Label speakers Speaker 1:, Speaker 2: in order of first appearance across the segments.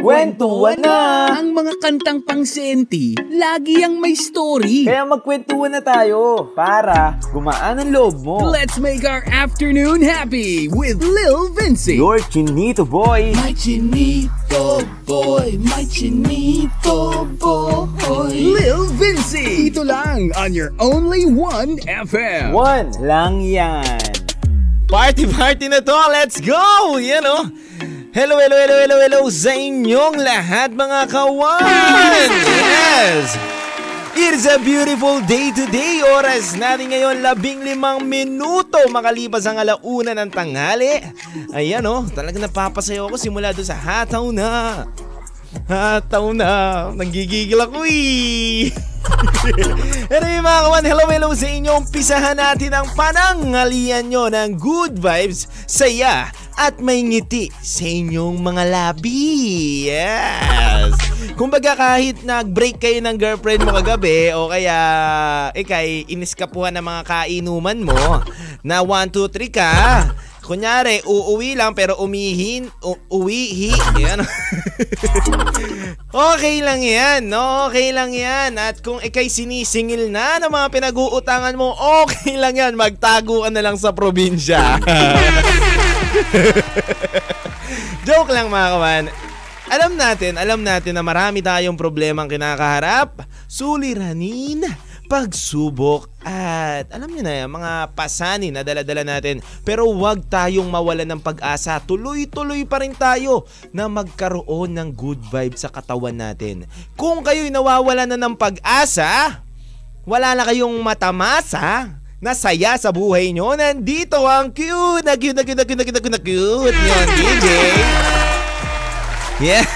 Speaker 1: Kwentuhan na!
Speaker 2: Ang mga kantang pang lagi ang may story.
Speaker 1: Kaya magkwentuhan na tayo para gumaan ang loob mo.
Speaker 2: Let's make our afternoon happy with Lil Vinci.
Speaker 1: Your chinito boy!
Speaker 2: My chinito boy, my chinito boy. Lil Vinci. Dito lang on your only one FM.
Speaker 1: One lang yan.
Speaker 3: Party party na to, let's go! Yan o. Hello, hello, hello, hello, hello sa inyong lahat mga kawan! Yes! It is a beautiful day today. Oras natin ngayon, labing limang minuto makalipas ang alauna ng tanghali. Ayan o, talagang napapasayo ako simula doon sa hataw na. Hataw na. Nanggigigil ako eh. anyway mga kawan, hello hello sa inyo. Umpisahan natin ang panangalian nyo ng good vibes, saya at may ngiti sa inyong mga labi. Yes! Kumbaga kahit nag-break kayo ng girlfriend mo kagabi o kaya ikay iniskapuhan ng mga kainuman mo na 1, 2, 3 ka, kunyari uuwi lang pero umihin, u- uwihi, yan. okay lang yan, no? Okay lang yan. At kung ikay sinisingil na ng mga pinag-uutangan mo, okay lang yan. Magtago ka na lang sa probinsya. Joke lang mga kawan. Alam natin, alam natin na marami tayong problemang kinakaharap, suliranin, pagsubok at alam niyo na yan, mga pasanin na daladala natin. Pero huwag tayong mawala ng pag-asa. Tuloy-tuloy pa rin tayo na magkaroon ng good vibe sa katawan natin. Kung kayo'y nawawala na ng pag-asa, wala na kayong matamasa, nasaya sa buhay nyo, nandito ang cute na cute na cute na cute na cute na cute na cute nyo, DJ. Yes.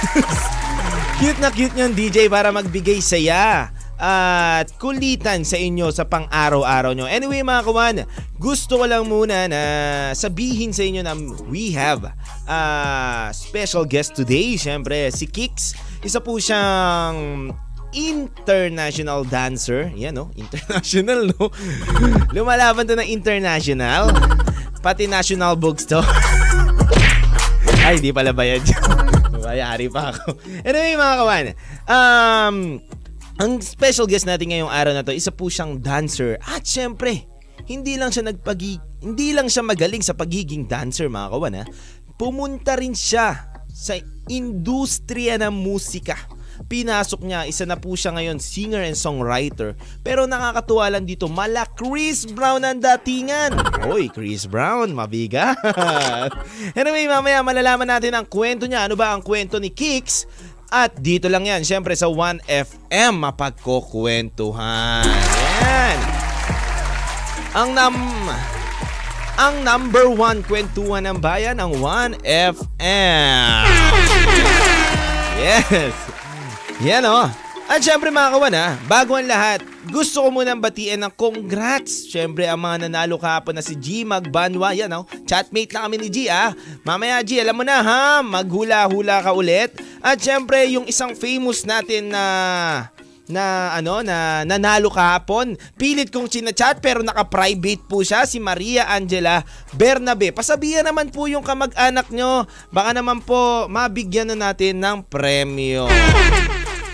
Speaker 3: cute na cute nyo, DJ, para magbigay saya at kulitan sa inyo sa pang-araw-araw nyo. Anyway mga kawan, gusto ko lang muna na sabihin sa inyo na we have a special guest today. Siyempre, si Kix. Isa po siyang international dancer. Yan no, international no. Lumalaban to ng international. Pati national books to. Ay, di pala bayad. Bayari pa ako. Anyway mga kawan, um, ang special guest natin ngayong araw na to, isa po siyang dancer. At syempre, hindi lang siya nagpagi hindi lang siya magaling sa pagiging dancer mga kawan ha. Pumunta rin siya sa industriya ng musika. Pinasok niya, isa na po siya ngayon singer and songwriter. Pero nakakatuwa lang dito, mala Chris Brown ang datingan. Oy, Chris Brown, mabigat. anyway, mamaya malalaman natin ang kwento niya. Ano ba ang kwento ni Kix? At dito lang yan, syempre sa 1FM mapagkukwentuhan. Yan. Ang nam... Ang number one kwentuhan ng bayan, ang 1FM. Yes. Yan o. At syempre mga kawan ha, bago ang lahat, gusto ko munang batiin ng congrats. Syempre ang mga nanalo kahapon na si G Magbanwa. Yan o, chatmate lang kami ni G ah. Mamaya G, alam mo na ha, maghula-hula ka ulit. At syempre yung isang famous natin na na ano na nanalo kahapon. Pilit kong chinachat pero naka-private po siya si Maria Angela Bernabe. Pasabihan naman po yung kamag-anak nyo. Baka naman po mabigyan na natin ng premyo.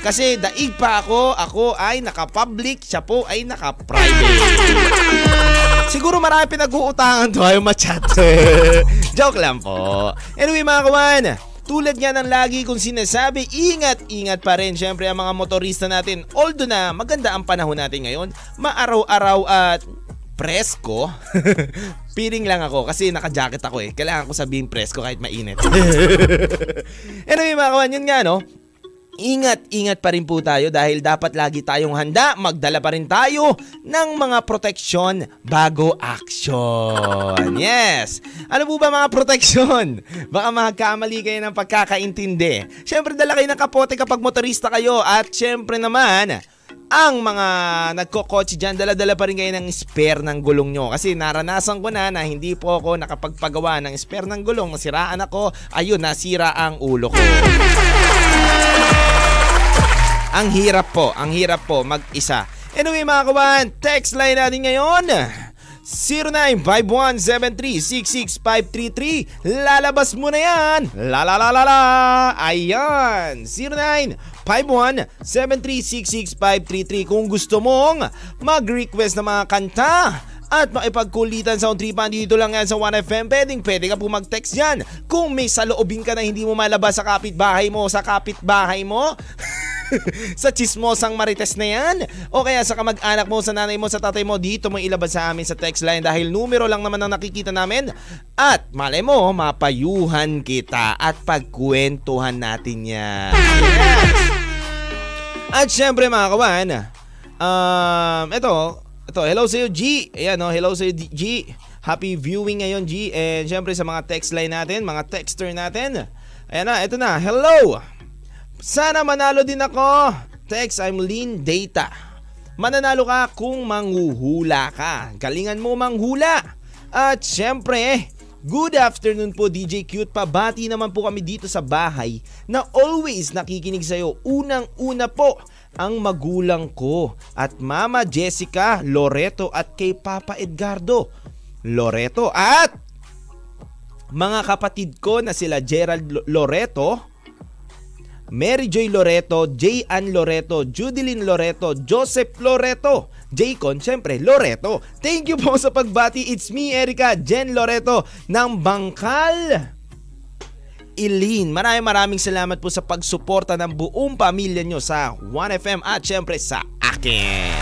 Speaker 3: Kasi daig pa ako, ako ay naka-public, siya po ay naka-private. Siguro marami pinag-uutangan to ayaw machat. Joke lang po. Anyway mga kawan, tulad nga ng lagi kong sinasabi, ingat-ingat pa rin syempre ang mga motorista natin. Although na maganda ang panahon natin ngayon, maaraw-araw at presko. Piling lang ako kasi naka-jacket ako eh. Kailangan ko sabihin presko kahit mainit. anyway mga kawan, yun nga no. Ingat-ingat pa rin po tayo dahil dapat lagi tayong handa. Magdala pa rin tayo ng mga proteksyon bago action. Yes! Ano po ba mga proteksyon? Baka magkamali kayo ng pagkakaintindi. Siyempre dala kayo ng kapote kapag motorista kayo at siyempre naman ang mga nagkokotse dyan, dala-dala pa rin kayo ng spare ng gulong nyo. Kasi naranasan ko na na hindi po ako nakapagpagawa ng spare ng gulong. Nasiraan ako, ayun, nasira ang ulo ko. Ang hirap po, ang hirap po mag-isa. Anyway mga kawan, text line natin ngayon. 095173665333. Lalabas mo na yan. La la la la la. Ayan. 095173665333 kung gusto mong mag-request ng mga kanta at makipagkulitan sa untripan dito lang yan sa 1FM. Pwedeng pwede ka po mag-text yan. Kung may saloobin ka na hindi mo malabas sa kapitbahay mo, sa kapitbahay mo, sa chismosang marites na yan o kaya sa kamag-anak mo, sa nanay mo, sa tatay mo dito mo ilabas sa amin sa text line dahil numero lang naman ang nakikita namin at malay mo mapayuhan kita at pagkwentuhan natin yan yes. at syempre mga kawan um, ito ito hello sa iyo G ayan no, hello sa iyo G happy viewing ngayon G and syempre sa mga text line natin mga texter natin ayan na ito na hello sana manalo din ako. Text, I'm Lean Data. Mananalo ka kung manghuhula ka. Galingan mo manghula. At syempre, good afternoon po DJ Cute. Pabati naman po kami dito sa bahay na always nakikinig sa'yo. Unang-una po ang magulang ko at Mama Jessica Loreto at kay Papa Edgardo Loreto at mga kapatid ko na sila Gerald Loreto, Mary Joy Loreto, J. Ann Loreto, Judilyn Loreto, Joseph Loreto, Jaycon, syempre, Loreto. Thank you po sa pagbati. It's me, Erica, Jen Loreto ng Bangkal. Ilin, maraming maraming salamat po sa pagsuporta ng buong pamilya nyo sa 1FM at syempre sa akin.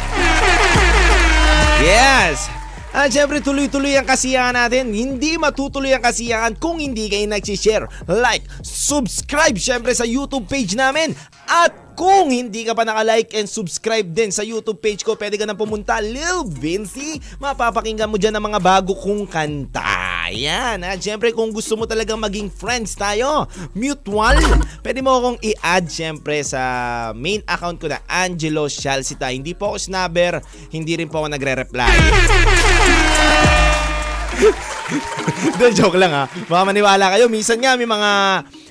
Speaker 3: Yes! At syempre tuloy-tuloy ang kasiyahan natin. Hindi matutuloy ang kasiyahan kung hindi kayo nagsishare, like, subscribe syempre sa YouTube page namin. At kung hindi ka pa naka-like and subscribe din sa YouTube page ko, pwede ka na pumunta, Lil Vinci. Mapapakinggan mo dyan ang mga bago kong kanta. Yan. At syempre kung gusto mo talagang maging friends tayo, mutual, pwede mo akong i-add syempre sa main account ko na Angelo Shalsita. Hindi po ako snabber, hindi rin po ako nagre-reply. Doon joke lang ha. Baka maniwala kayo. Minsan nga may mga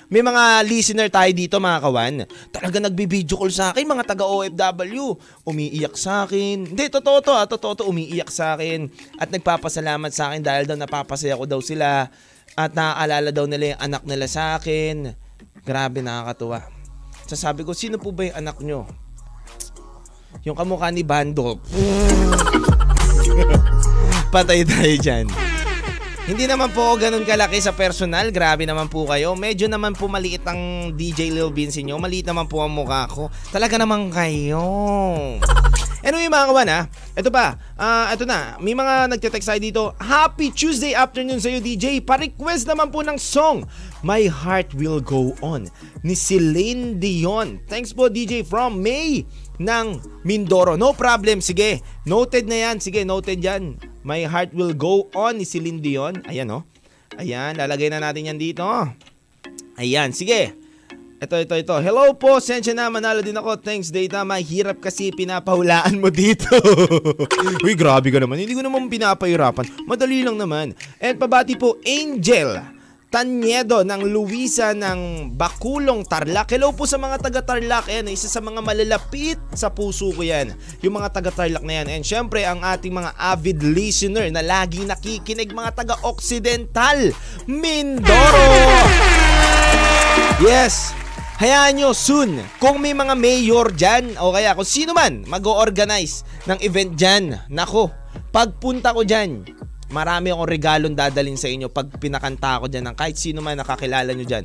Speaker 3: may mga listener tayo dito mga kawan. Talaga nagbibideo call sa akin mga taga OFW. Umiiyak sa akin. Hindi, totoo to ha. Totoo to. Umiiyak sa akin. At nagpapasalamat sa akin dahil daw napapasaya ko daw sila. At naaalala daw nila yung anak nila sa akin. Grabe nakakatuwa. Sasabi ko, sino po ba yung anak nyo? Yung kamukha ni Bando. Patay tayo dyan. Hindi naman po ganun kalaki sa personal. Grabe naman po kayo. Medyo naman po maliit ang DJ Lil Vince nyo. Maliit naman po ang mukha ko. Talaga naman kayo. Anyway mga kawan ha, ito pa, uh, ito na, may mga nagte-text tayo dito. Happy Tuesday afternoon sa iyo DJ. Pa-request naman po ng song, My Heart Will Go On, ni Celine Dion. Thanks po DJ from May ng Mindoro. No problem, sige. Noted na yan, sige, noted yan. My Heart Will Go On ni Celine Dion. Ayan oh. Ayan, lalagay na natin yan dito. Ayan, sige. Ito, ito, ito. Hello po, sensya na, manalo din ako. Thanks, data. Mahirap kasi pinapahulaan mo dito. Uy, grabe ka naman. Hindi ko naman pinapahirapan. Madali lang naman. And pabati po, Angel. Tanyedo ng Luisa ng Bakulong Tarlac. Hello po sa mga taga Tarlac. Ayan, isa sa mga malalapit sa puso ko yan. Yung mga taga Tarlac na yan. And syempre, ang ating mga avid listener na laging nakikinig, mga taga Occidental, Mindoro. Yes, Hayaan nyo soon, kung may mga mayor dyan o kaya kung sino man mag-organize ng event dyan, nako, pagpunta ko dyan, marami akong regalong dadalhin sa inyo pag pinakanta ko dyan ng kahit sino man nakakilala nyo dyan.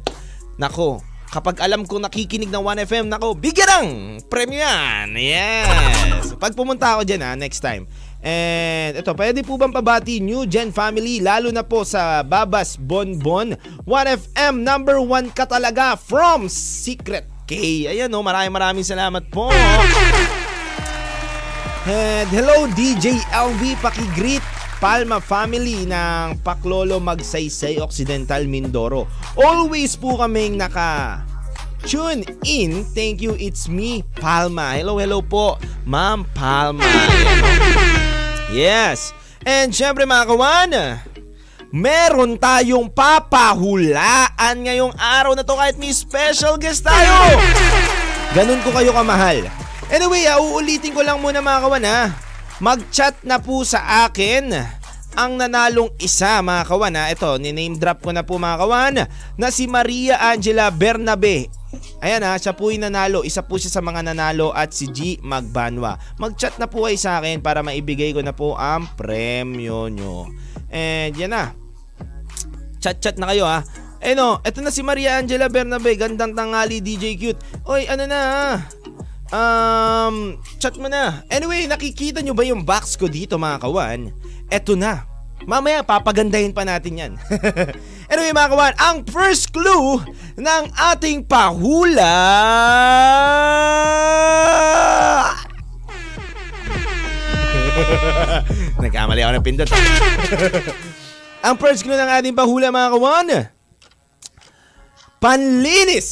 Speaker 3: Nako, kapag alam ko nakikinig ng 1FM, nako, bigyan ng premyo yan. Yes. Pag pumunta ako dyan ha, next time. And ito, pwede po bang pabati New Gen Family lalo na po sa Babas Bonbon 1FM number 1 ka talaga from Secret K. Ayan o, oh, maraming maraming salamat po. And hello DJ LV, pakigreet Palma family ng Paklolo Magsaysay Occidental Mindoro. Always po kaming naka tune in. Thank you, it's me, Palma. Hello, hello po, Ma'am Palma. Yes. And syempre mga kawan, meron tayong papahulaan ngayong araw na to kahit may special guest tayo. Ganun ko kayo kamahal. Anyway, uh, uulitin ko lang muna mga kawan ha. Mag-chat na po sa akin ang nanalong isa mga kawan ha. Ito, ni-name drop ko na po mga kawan na si Maria Angela Bernabe. Ayan ha, siya po yung nanalo. Isa po siya sa mga nanalo at si G Magbanwa. Mag-chat na po kayo sa akin para maibigay ko na po ang premyo nyo. And yan na. Chat-chat na kayo ha. Eh no, eto na si Maria Angela Bernabe. Gandang tangali DJ Cute. Oy, ano na ha? Um, chat mo na. Anyway, nakikita nyo ba yung box ko dito mga kawan? Eto na. Mamaya papagandahin pa natin yan. anyway mga kawan, ang first clue ng ating pahula... Nagkamali ako ng pindot. ang first clue ng ating pahula mga kawan... Panlinis!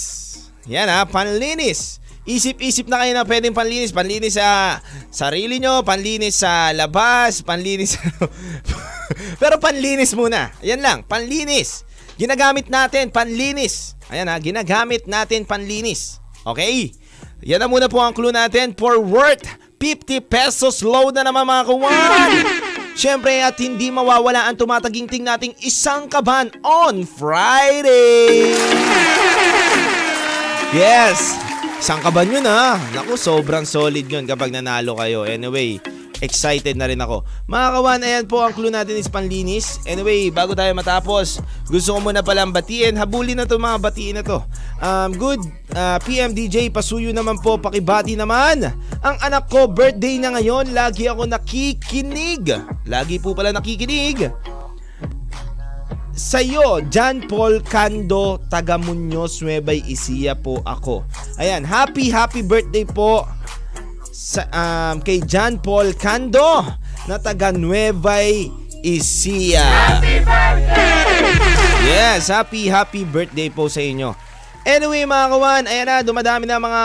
Speaker 3: Yan ha, panlinis. Isip-isip na kayo na pwedeng panlinis. Panlinis sa sarili nyo, panlinis sa labas, panlinis. Pero panlinis muna. Yan lang, panlinis. Ginagamit natin, panlinis. Ayan ha, ginagamit natin panlinis. Okay? Yan na muna po ang clue natin for worth 50 pesos load na naman mga kawan. Siyempre at hindi mawawala ang tumataginting nating isang kaban on Friday. Yes! Isang kaban yun ha. Naku, sobrang solid yun kapag nanalo kayo. Anyway, excited na rin ako. Mga kawan, ayan po ang clue natin is panlinis. Anyway, bago tayo matapos, gusto ko muna palang batiin. Habulin na to mga batiin na to. Um, good uh, PM DJ, pasuyo naman po, pakibati naman. Ang anak ko, birthday na ngayon, lagi ako nakikinig. Lagi po pala nakikinig. Sa'yo, John Paul Cando, taga Muñoz, Nueva Ecija po ako. Ayan, happy happy birthday po sa, um, kay John Paul Cando na taga Nueva Ecija. Happy birthday! Yes, happy happy birthday po sa inyo. Anyway mga kawan, ayan na, dumadami na mga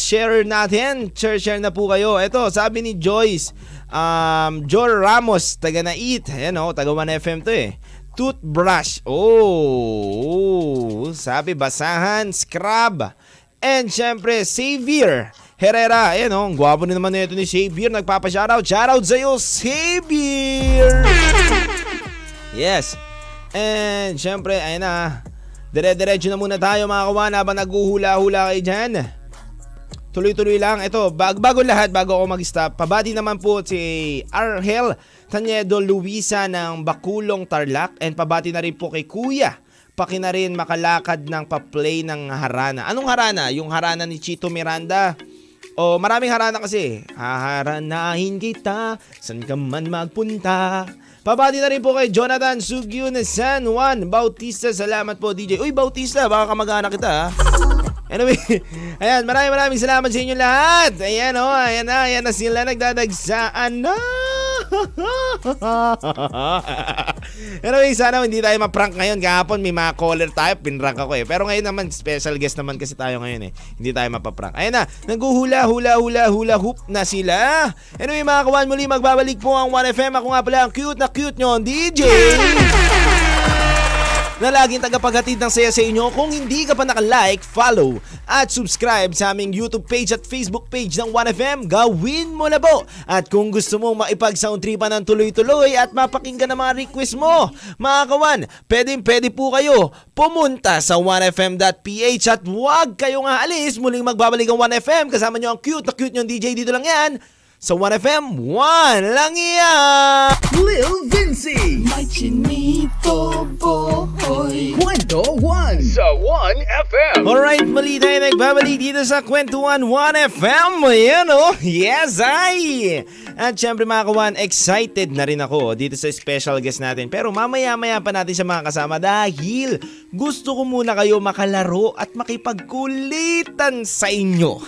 Speaker 3: sharer natin. Share-share na po kayo. Ito, sabi ni Joyce, um, Jor Ramos, taga Nait. Ayan o, taga 1FM to eh toothbrush. Oh, sabi basahan, scrub. And syempre, Xavier Herrera. Ayan oh, ang gwapo na naman nito ni Xavier. Nagpapa-shoutout. Shoutout sa'yo, Xavier! Yes. And syempre, ayan na. Dire-diretso na muna tayo mga kawan habang naghuhula-hula kayo dyan. Tuloy-tuloy lang. Ito, bag bago lahat, bago ako mag-stop, pabati naman po si Arhel Taniedo Luisa ng Bakulong Tarlac and pabati na rin po kay Kuya. Paki na rin makalakad ng pa-play ng harana. Anong harana? Yung harana ni Chito Miranda. O maraming harana kasi. Haharanahin kita, san ka man magpunta. Pabati na rin po kay Jonathan Sugyo na San Juan Bautista. Salamat po DJ. Uy Bautista, baka kamag-anak kita ha. Anyway, ayan, maraming maraming salamat sa inyo lahat. Ayan o, oh, ayan na, ayan na sila nagdadagsaan na. anyway, sana hindi tayo ma-prank ngayon. Kahapon may mga caller tayo, pinrank ako eh. Pero ngayon naman, special guest naman kasi tayo ngayon eh. Hindi tayo mapaprank. Ayan na, naghuhula, hula, hula, hula, hoop na sila. Anyway, mga kawan, muli magbabalik po ang 1FM. Ako nga pala ang cute na cute nyo, DJ na laging tagapaghatid ng saya sa inyo. Kung hindi ka pa naka-like, follow at subscribe sa aming YouTube page at Facebook page ng 1FM, gawin mo na po. At kung gusto mong maipag-sound tripan ng tuloy-tuloy at mapakinggan ang mga request mo, mga kawan, pwedeng pwede po kayo pumunta sa 1fm.ph at huwag kayong aalis. Muling magbabalik ang 1FM kasama nyo ang cute na cute nyo DJ dito lang yan sa 1FM, 1 lang yan!
Speaker 2: Lil Vinci!
Speaker 4: May chinito boy!
Speaker 2: Kwento 1 sa 1FM!
Speaker 3: Alright, mali tayo nagbabalik dito sa Kwentuhan 1FM. Ayan o, oh. yes ay! At syempre mga kawan, excited na rin ako dito sa special guest natin. Pero mamaya-maya pa natin sa mga kasama dahil gusto ko muna kayo makalaro at makipagkulitan sa inyo.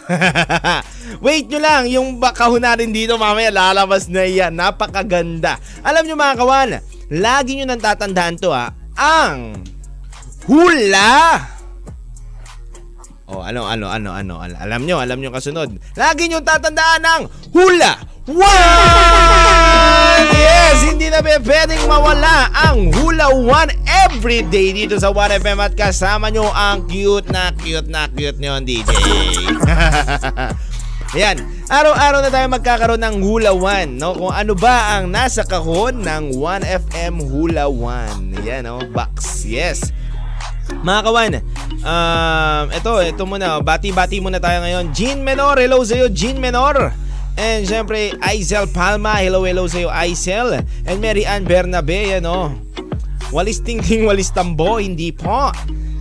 Speaker 3: Wait nyo lang, yung bakahon natin dito mamaya lalabas na yan. Napakaganda. Alam nyo mga kawan, lagi nyo nang tatandaan to ha, ang hula Oh, ano, ano, ano, ano, alam nyo, alam nyo kasunod. Lagi nyo tatandaan ng hula one! Yes, hindi na pwedeng mawala ang hula one every day dito sa 1FM at kasama nyo ang cute na cute na cute nyo, DJ. Ayan, araw-araw na tayo magkakaroon ng Hula 1, no? Kung ano ba ang nasa kahon ng 1FM Hula 1. Ayan, no? Box. Yes. Mga kawan, um, ito, ito muna. Bati-bati muna tayo ngayon. Jean Menor, hello sa'yo, Jean Menor. And syempre, Aisel Palma, hello, hello sa'yo, Aisel. And Mary Ann Bernabe, yan o. Walis tingting, walis tambo, hindi po.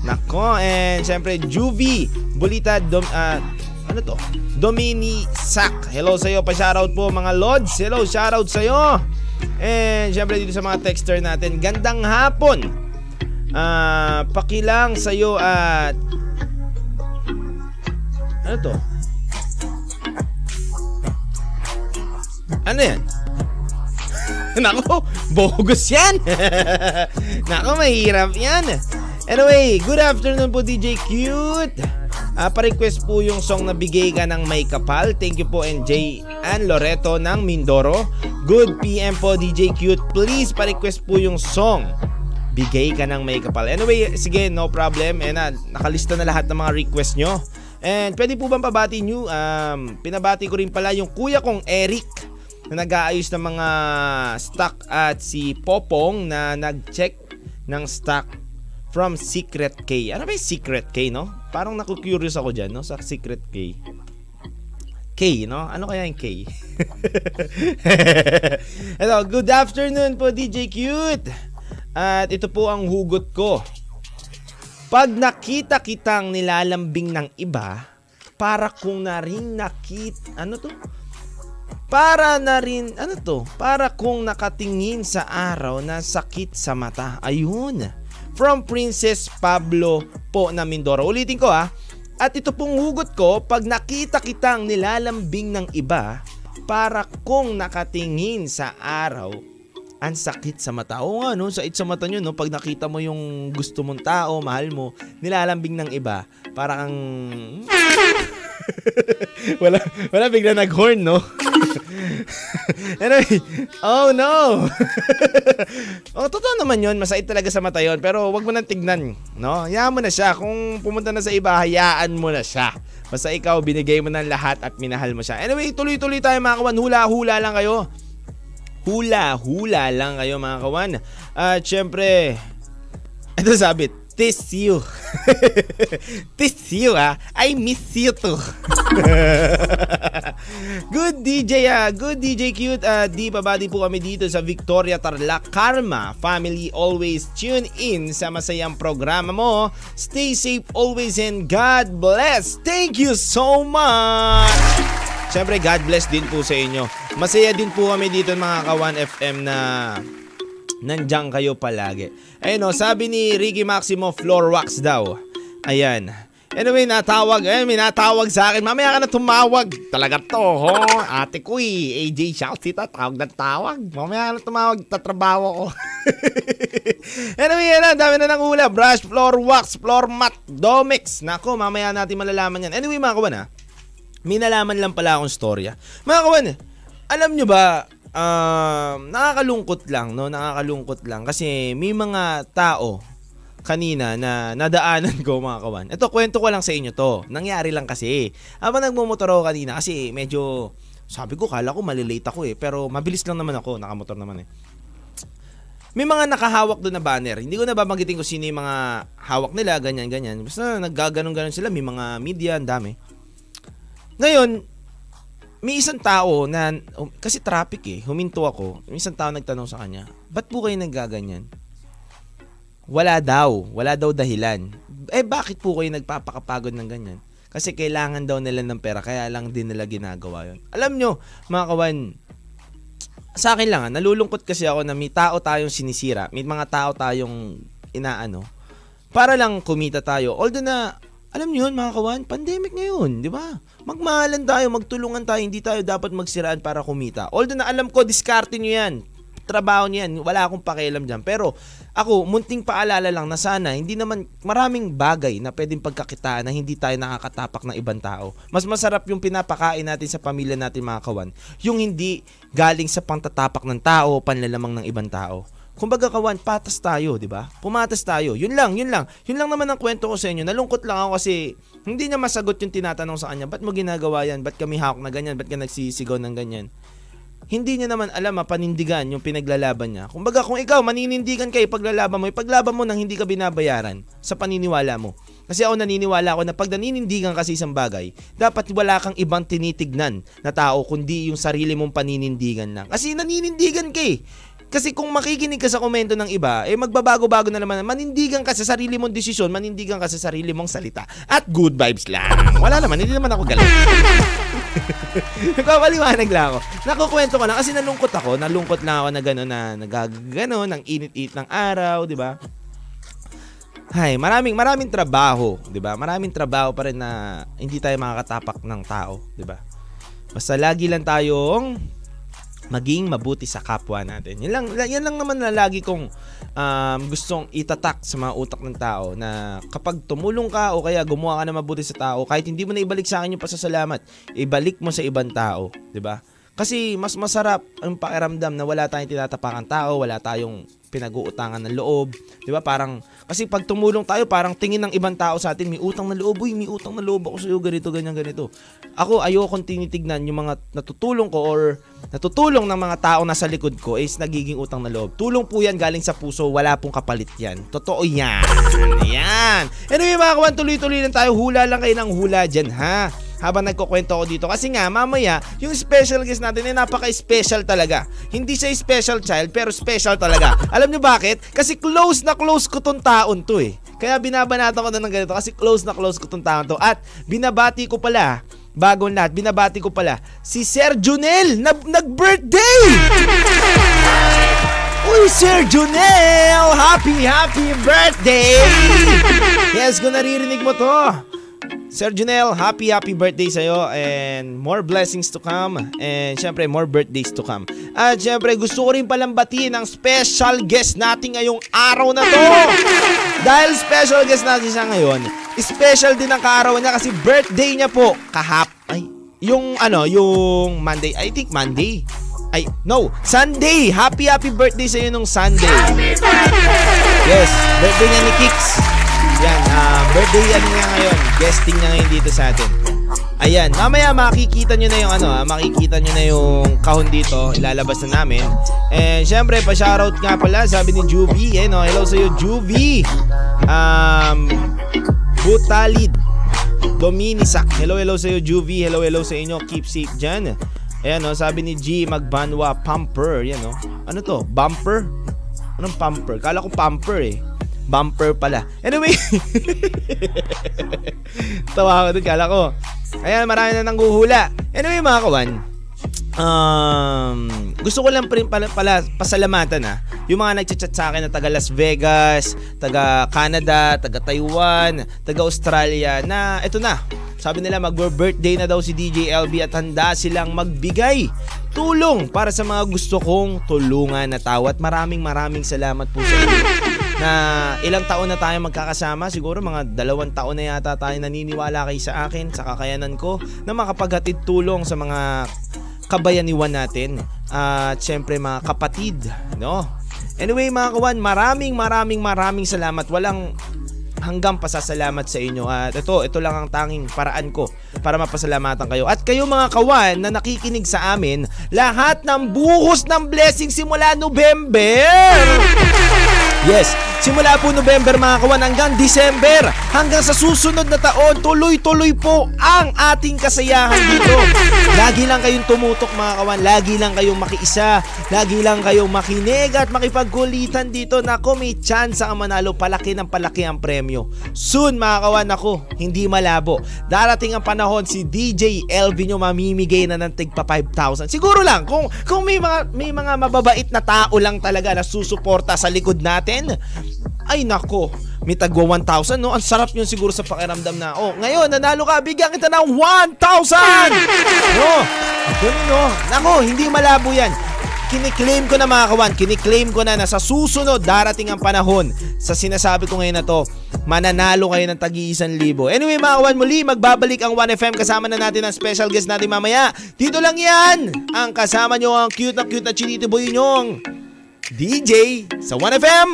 Speaker 3: Nako, and syempre, Juvie, Bulita, Dom, uh, ano to? Domini Sak. Hello sa iyo, pa-shoutout po mga lods. Hello, shoutout sa iyo. And syempre dito sa mga texter natin, gandang hapon. Uh, pakilang sa iyo at Ano to? Ano yan? Nako, bogus yan. Nako, mahirap yan. Anyway, good afternoon po DJ Cute. Uh, pa-request po yung song na bigay ka ng may kapal. Thank you po NJ and Loreto ng Mindoro. Good PM po DJ Cute. Please pa-request po yung song. Bigay ka ng may kapal. Anyway, sige, no problem. And uh, nakalista na lahat ng mga request nyo. And pwede po bang pabati nyo? Um, pinabati ko rin pala yung kuya kong Eric na nag-aayos ng mga stock at si Popong na nag-check ng stock from Secret K. Ano ba yung Secret K, no? Parang naku-curious ako dyan, no? Sa Secret K. K, no? Ano kaya yung K? Ito, good afternoon po, DJ Cute. At ito po ang hugot ko. Pag nakita kitang nilalambing ng iba, para kung na rin nakit... Ano to? Para na rin... Ano to? Para kung nakatingin sa araw na sakit sa mata. Ayun from Princess Pablo po na Mindoro. Ulitin ko ha. At ito pong hugot ko, pag nakita kitang nilalambing ng iba, para kung nakatingin sa araw, ang sakit sa mata. Oo nga, no? Sakit sa mata nyo, no? Pag nakita mo yung gusto mong tao, mahal mo, nilalambing ng iba, para kang... wala, wala bigla nag-horn, no? anyway, oh no! oh, totoo naman yun. Masait talaga sa mata yun. Pero wag mo nang tignan. No? Hayaan mo na siya. Kung pumunta na sa iba, hayaan mo na siya. Basta ikaw, binigay mo ng lahat at minahal mo siya. Anyway, tuloy-tuloy tayo mga kawan. Hula-hula lang kayo. Hula-hula lang kayo mga kawan. At syempre, ito sabit, Tis you. Tis you ah. I miss you too. good DJ ah. Good DJ cute. Uh, di babadi po kami dito sa Victoria Tarlac Karma Family. Always tune in sa masayang programa mo. Stay safe always and God bless. Thank you so much. Siyempre, God bless din po sa inyo. Masaya din po kami dito mga Kawan FM na Nandiyan kayo palagi. Ayun o, sabi ni Ricky Maximo, floor wax daw. Ayan. Anyway, natawag. Eh, may natawag sa akin. Mamaya ka na tumawag. Talaga to, ho. Ate ko. AJ shout sita. Tawag na tawag. Mamaya ka na tumawag. Tatrabaho ko. anyway, yan. Dami na ng ula. Brush, floor wax, floor mat, domix. Nako, mamaya natin malalaman yan. Anyway, mga kawan ha. May nalaman lang pala akong storya. Mga kawan, alam nyo ba, um, nakakalungkot lang, no? Nakakalungkot lang kasi may mga tao kanina na nadaanan ko mga kawan. Ito, kwento ko lang sa inyo to. Nangyari lang kasi. Habang nagmumotor ako kanina kasi medyo, sabi ko, kala ko malilate ako eh. Pero mabilis lang naman ako, nakamotor naman eh. May mga nakahawak doon na banner. Hindi ko na babanggitin kung sino yung mga hawak nila, ganyan-ganyan. Basta naggaganon-ganon sila. May mga media, ang dami. Ngayon, may isang tao na, um, kasi traffic eh, huminto ako. May isang tao nagtanong sa kanya, ba't po kayo nagaganyan? Wala daw, wala daw dahilan. Eh bakit po kayo nagpapakapagod ng ganyan? Kasi kailangan daw nila ng pera, kaya lang din nila ginagawa yon. Alam nyo, mga kawan, sa akin lang, nalulungkot kasi ako na may tao tayong sinisira, may mga tao tayong inaano, para lang kumita tayo. Although na alam niyo yun mga kawan, pandemic ngayon, di ba? Magmahalan tayo, magtulungan tayo, hindi tayo dapat magsiraan para kumita. Although na alam ko, diskarte niyo yan. Trabaho niyo yan, wala akong pakialam dyan. Pero ako, munting paalala lang na sana, hindi naman maraming bagay na pwedeng pagkakitaan na hindi tayo nakakatapak ng ibang tao. Mas masarap yung pinapakain natin sa pamilya natin mga kawan, yung hindi galing sa pangtatapak ng tao, panlalamang ng ibang tao kumbaga kawan, patas tayo, di ba? Pumatas tayo. Yun lang, yun lang. Yun lang naman ang kwento ko sa inyo. Nalungkot lang ako kasi hindi niya masagot yung tinatanong sa kanya. Ba't mo ginagawa yan? Ba't kami hawak na ganyan? Ba't ka nagsisigaw ng ganyan? Hindi niya naman alam panindigan yung pinaglalaban niya. Kumbaga kung ikaw maninindigan kay paglalaban mo, ipaglaban mo nang hindi ka binabayaran sa paniniwala mo. Kasi ako naniniwala ako na pag naninindigan kasi isang bagay, dapat wala kang ibang tinitignan na tao kundi yung sarili mong paninindigan lang. Kasi naninindigan ka eh. Kasi kung makikinig ka sa komento ng iba, eh magbabago-bago na naman. Manindigan ka sa sarili mong desisyon, manindigan ka sa sarili mong salita. At good vibes lang. Wala naman, hindi naman ako galit. Nagpapaliwanag lang ako. Nakukwento ko lang kasi nalungkot ako. Nalungkot lang ako na gano'n na nagagano, ng init-init ng araw, di ba? Hay, maraming maraming trabaho, 'di ba? Maraming trabaho pa rin na hindi tayo makakatapak ng tao, 'di ba? Basta lagi lang tayong maging mabuti sa kapwa natin. Yan lang, yan lang naman na lagi kong um, gustong itatak sa mga utak ng tao na kapag tumulong ka o kaya gumawa ka na mabuti sa tao, kahit hindi mo na ibalik sa akin yung pasasalamat, ibalik mo sa ibang tao, 'di ba? Kasi mas masarap ang pakiramdam na wala tayong tinatapakan tao, wala tayong pinag-uutangan ng loob. 'Di ba? Parang kasi pag tumulong tayo, parang tingin ng ibang tao sa atin, may utang na loob, uy, may utang na loob ako sa iyo, ganito, ganyan, ganito. Ako ayokong tinitignan yung mga natutulong ko or natutulong ng mga tao na sa likod ko is nagiging utang na loob. Tulong po yan galing sa puso, wala pong kapalit yan. Totoo yan. Yan. Anyway mga kawan, tuloy-tuloy lang tayo. Hula lang kayo ng hula dyan, ha? Habang nagkukwento ako dito. Kasi nga, mamaya, yung special guest natin ay napaka-special talaga. Hindi siya special child, pero special talaga. Alam nyo bakit? Kasi close na close ko tong taon to eh. Kaya binabanatan ko na ng ganito kasi close na close ko tong taon to. At binabati ko pala, bagong lahat, binabati ko pala, si Sir Junel, na, nag-birthday! Uy, Sir Junel! Happy, happy birthday! Yes, kung naririnig mo to, Sir Junel, happy happy birthday sa'yo and more blessings to come and syempre more birthdays to come. At syempre gusto ko rin palang batiin ang special guest natin ngayong araw na to. Dahil special guest natin siya ngayon, special din ang kaarawan niya kasi birthday niya po kahap. Ay, yung ano, yung Monday, I think Monday. Ay, no, Sunday. Happy happy birthday sa iyo nung Sunday. Yes, birthday niya ni Kicks. Yan, uh, birthday ano niya ngayon. Guesting niya ngayon dito sa atin. Ayan, mamaya makikita nyo na yung ano, ha, makikita nyo na yung kahon dito, ilalabas na namin. And syempre, pa-shoutout nga pala, sabi ni Juvie, eh, no? hello sa'yo Juvie. Um, Butalid. Dominisak. Hello, hello sa'yo Juvie. Hello, hello sa inyo. Keep safe dyan. Ayan, no? sabi ni G Magbanwa, Pumper. Yan, no? Ano to? Bumper? Anong pumper? Kala ko pumper eh bumper pala. Anyway, tawa ako dun, kala ko. Ayan, marami na nangguhula. Anyway, mga kawan, um, gusto ko lang pa rin pala, pala pasalamatan ha, yung mga nagchat-chat sa akin na taga Las Vegas, taga Canada, taga Taiwan, taga Australia na ito na, sabi nila mag-birthday na daw si DJ LB at handa silang magbigay tulong para sa mga gusto kong tulungan na tao at maraming maraming salamat po sa inyo na ilang taon na tayo magkakasama. Siguro mga dalawang taon na yata tayo naniniwala kay sa akin, sa kakayanan ko na makapaghatid tulong sa mga kabayaniwan natin. At uh, syempre mga kapatid, no? Anyway mga kawan, maraming maraming maraming salamat. Walang hanggang pasasalamat sa inyo. At ito, ito lang ang tanging paraan ko para mapasalamatan kayo. At kayo mga kawan na nakikinig sa amin, lahat ng buhos ng blessing simula November. Yes, simula po November mga kawan hanggang December, hanggang sa susunod na taon, tuloy-tuloy po ang ating kasayahan dito. Lagi lang kayong tumutok mga kawan, lagi lang kayong makiisa, lagi lang kayong makinig at makipagkulitan dito. Nako, may chance ang manalo, palaki ng palaki ang premyo. Soon mga kawan, ako, hindi malabo. Darating ang panahon, si DJ LV nyo mamimigay na ng tigpa 5,000. Siguro lang, kung, kung may mga, may mga mababait na tao lang talaga na susuporta sa likod natin, natin. Ay nako, may tagwa 1,000 no? Ang sarap yun siguro sa pakiramdam na, oh, ngayon nanalo ka, bigyan kita ng 1,000! No, ganun no. Nako, hindi malabo yan. Kiniklaim ko na mga kawan, kiniklaim ko na na sa susunod darating ang panahon sa sinasabi ko ngayon na to, mananalo kayo ng tagi isang libo. Anyway mga kawan, muli magbabalik ang 1FM kasama na natin ang special guest natin mamaya. Dito lang yan, ang kasama nyo ang cute na cute na chinito boy nyong DJ sa 1FM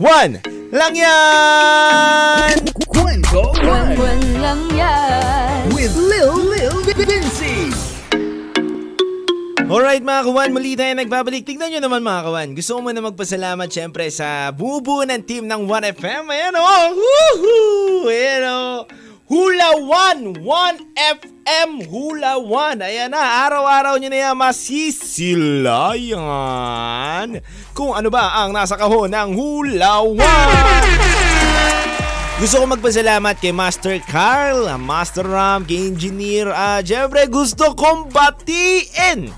Speaker 3: 1 lang yan!
Speaker 2: Kwento One
Speaker 4: Buwan lang yan.
Speaker 2: with Lil Lil Vinci.
Speaker 3: Alright mga kawan, muli tayo nagbabalik. Tignan nyo naman mga kawan. Gusto ko muna magpasalamat syempre sa bubuo ng team ng 1FM. Ayan o! Oh. Woohoo! Ayan o! Oh. Hula 1! 1FM Hula 1! Ayan na, araw-araw nyo na yan masisilayan kung ano ba ang nasa kahon ng Hula 1! Gusto ko magpasalamat kay Master Carl, Master Ram, kay Engineer. Ah, syempre gusto kong batiin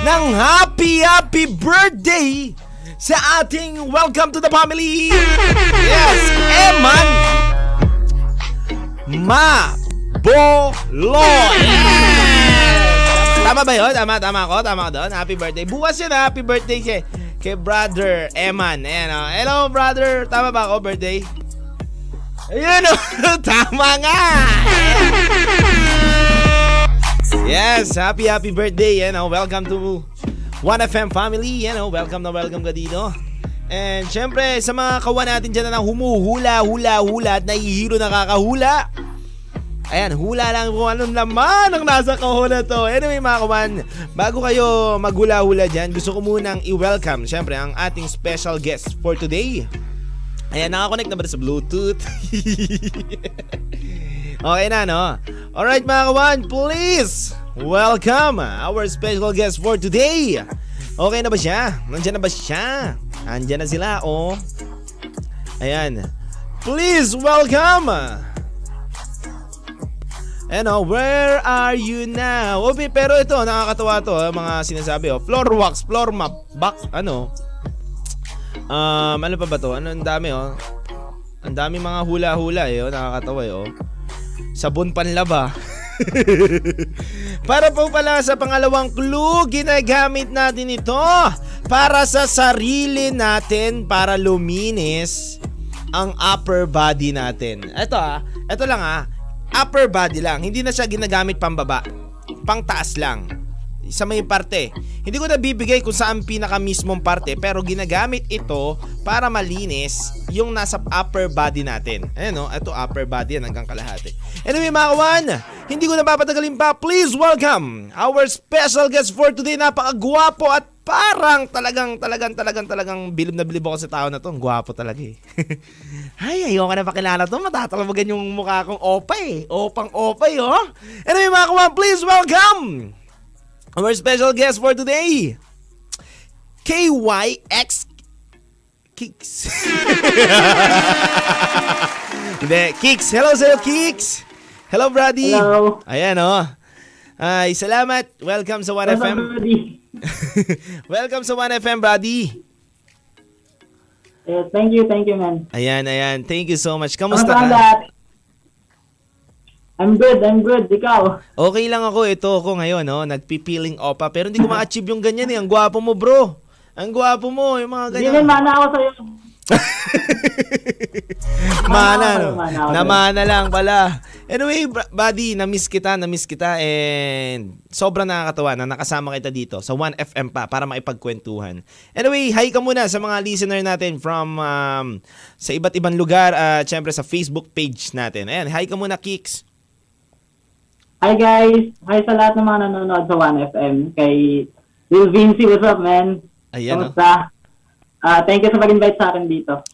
Speaker 3: ng happy happy birthday sa ating welcome to the family. Yes, Eman Maboloy. Tama ba yun? Tama, tama ako? Tama ako doon? Happy birthday. Bukas yun, happy birthday kay, kay brother Eman. Ayan o. Hello, brother. Tama ba ako, birthday? Ayun o. tama nga. Yes, happy happy birthday. Yan o. Welcome to 1FM family. Yan o. Welcome na welcome ka dito. And syempre, sa mga kawan natin dyan na humuhula, hula, hula at nahihiro nakakahula. Ayan, hula lang kung anong laman ang nasa kahon na to. Anyway mga kawan, bago kayo maghula-hula dyan, gusto ko munang i-welcome syempre ang ating special guest for today. Ayan, nakakonect na ba sa Bluetooth? okay na, no? Alright mga kawan, please welcome our special guest for today. Okay na ba siya? Nandiyan na ba siya? Andiyan na sila, oh. Ayan. Please welcome ano, where are you now? Obi, pero ito, nakakatawa to, ah, mga sinasabi, oh. Floor wax, floor map, back, ano. Um, ano pa ba to? Ano, ang dami, oh. Ang dami mga hula-hula, eh, oh. Nakakatawa, eh, oh. Sabon panlaba. para po pala sa pangalawang clue, ginagamit natin ito para sa sarili natin para luminis ang upper body natin. Ito ah, ito lang ah, upper body lang. Hindi na siya ginagamit pambaba. Pang taas lang. Sa may parte. Hindi ko na bibigay kung saan pinaka mismong parte pero ginagamit ito para malinis yung nasa upper body natin. Ayan o, ito upper body yan hanggang kalahati. Anyway mga kawan, hindi ko na papatagalin pa. Please welcome our special guest for today. Napakagwapo at parang talagang talagang talagang talagang bilib na bilib ako sa tao na to. Ang gwapo talaga eh. Ay, ayoko na pakilala to. Matatalabagan yung mukha kong opay. Opang opay, oh. Anyway, mga kawan, please welcome our special guest for today. KYX Kicks. Hindi, Kicks. Hello sa'yo, Kicks. Hello, Brady.
Speaker 5: Hello.
Speaker 3: Ayan, oh. Ay, salamat. Welcome sa 1FM. Welcome sa 1FM, Brady.
Speaker 5: Yes, thank you, thank you, man.
Speaker 3: Ayan, ayan. Thank you so much. Kamusta
Speaker 5: Kamusta
Speaker 3: ka?
Speaker 5: I'm good, I'm good. Ikaw?
Speaker 3: Okay lang ako. Ito ako ngayon, no? Nagpipiling opa. Pero hindi ko ma-achieve yung ganyan eh. Ang gwapo mo, bro. Ang gwapo mo. Yung mga
Speaker 5: Hindi
Speaker 3: ganyan.
Speaker 5: man, mana ako sa'yo.
Speaker 3: Mana, no? Namana lang pala. Anyway, buddy, na-miss kita, na-miss kita, and sobrang nakakatawa na nakasama kita dito sa 1FM pa para maipagkwentuhan. Anyway, hi ka muna sa mga listener natin from um, sa iba't ibang lugar at syempre sa Facebook page natin. Ayan, hi ka muna, Kicks.
Speaker 5: Hi guys. Hi sa lahat ng mga nanonood sa 1FM. Kay Will Vinci, what's up, man?
Speaker 3: Ayan, oh.
Speaker 5: Kamusta? Ah, thank you sa pag-invite sa akin dito.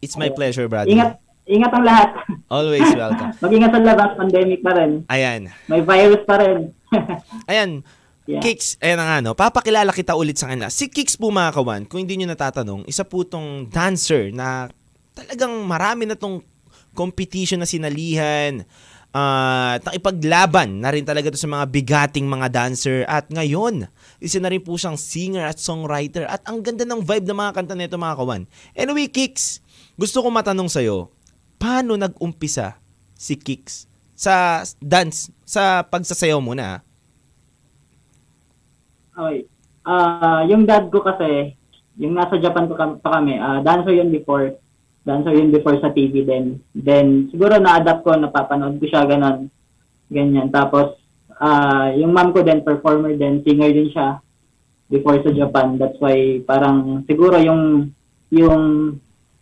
Speaker 3: It's my pleasure, buddy.
Speaker 5: Ingat, ingat ang lahat.
Speaker 3: Always welcome.
Speaker 5: Mag-ingat sa labas, pandemic pa rin.
Speaker 3: Ayan.
Speaker 5: May virus pa rin.
Speaker 3: Ayan,
Speaker 5: Yeah.
Speaker 3: Kicks, ayan nga no, papakilala kita ulit sa kanila. Si Kicks po mga kawan, kung hindi nyo natatanong, isa po tong dancer na talagang marami na tong competition na sinalihan, at nakipaglaban na rin talaga to sa mga bigating mga dancer. At ngayon, isa na rin po siyang singer at songwriter. At ang ganda ng vibe ng mga kanta nito mga kawan. Anyway, Kicks, gusto ko matanong sa'yo, paano nag-umpisa si Kicks sa dance, sa pagsasayaw muna? ah?
Speaker 5: Okay. Ah, yung dad ko kasi, yung nasa Japan ko pa kami, ah, dancer yun before. Dancer yun before sa TV din. Then, siguro na-adapt ko, napapanood ko siya, ganon. Ganyan. Tapos, ah, yung mom ko din, performer din, singer din siya. before sa Japan. That's why parang siguro yung yung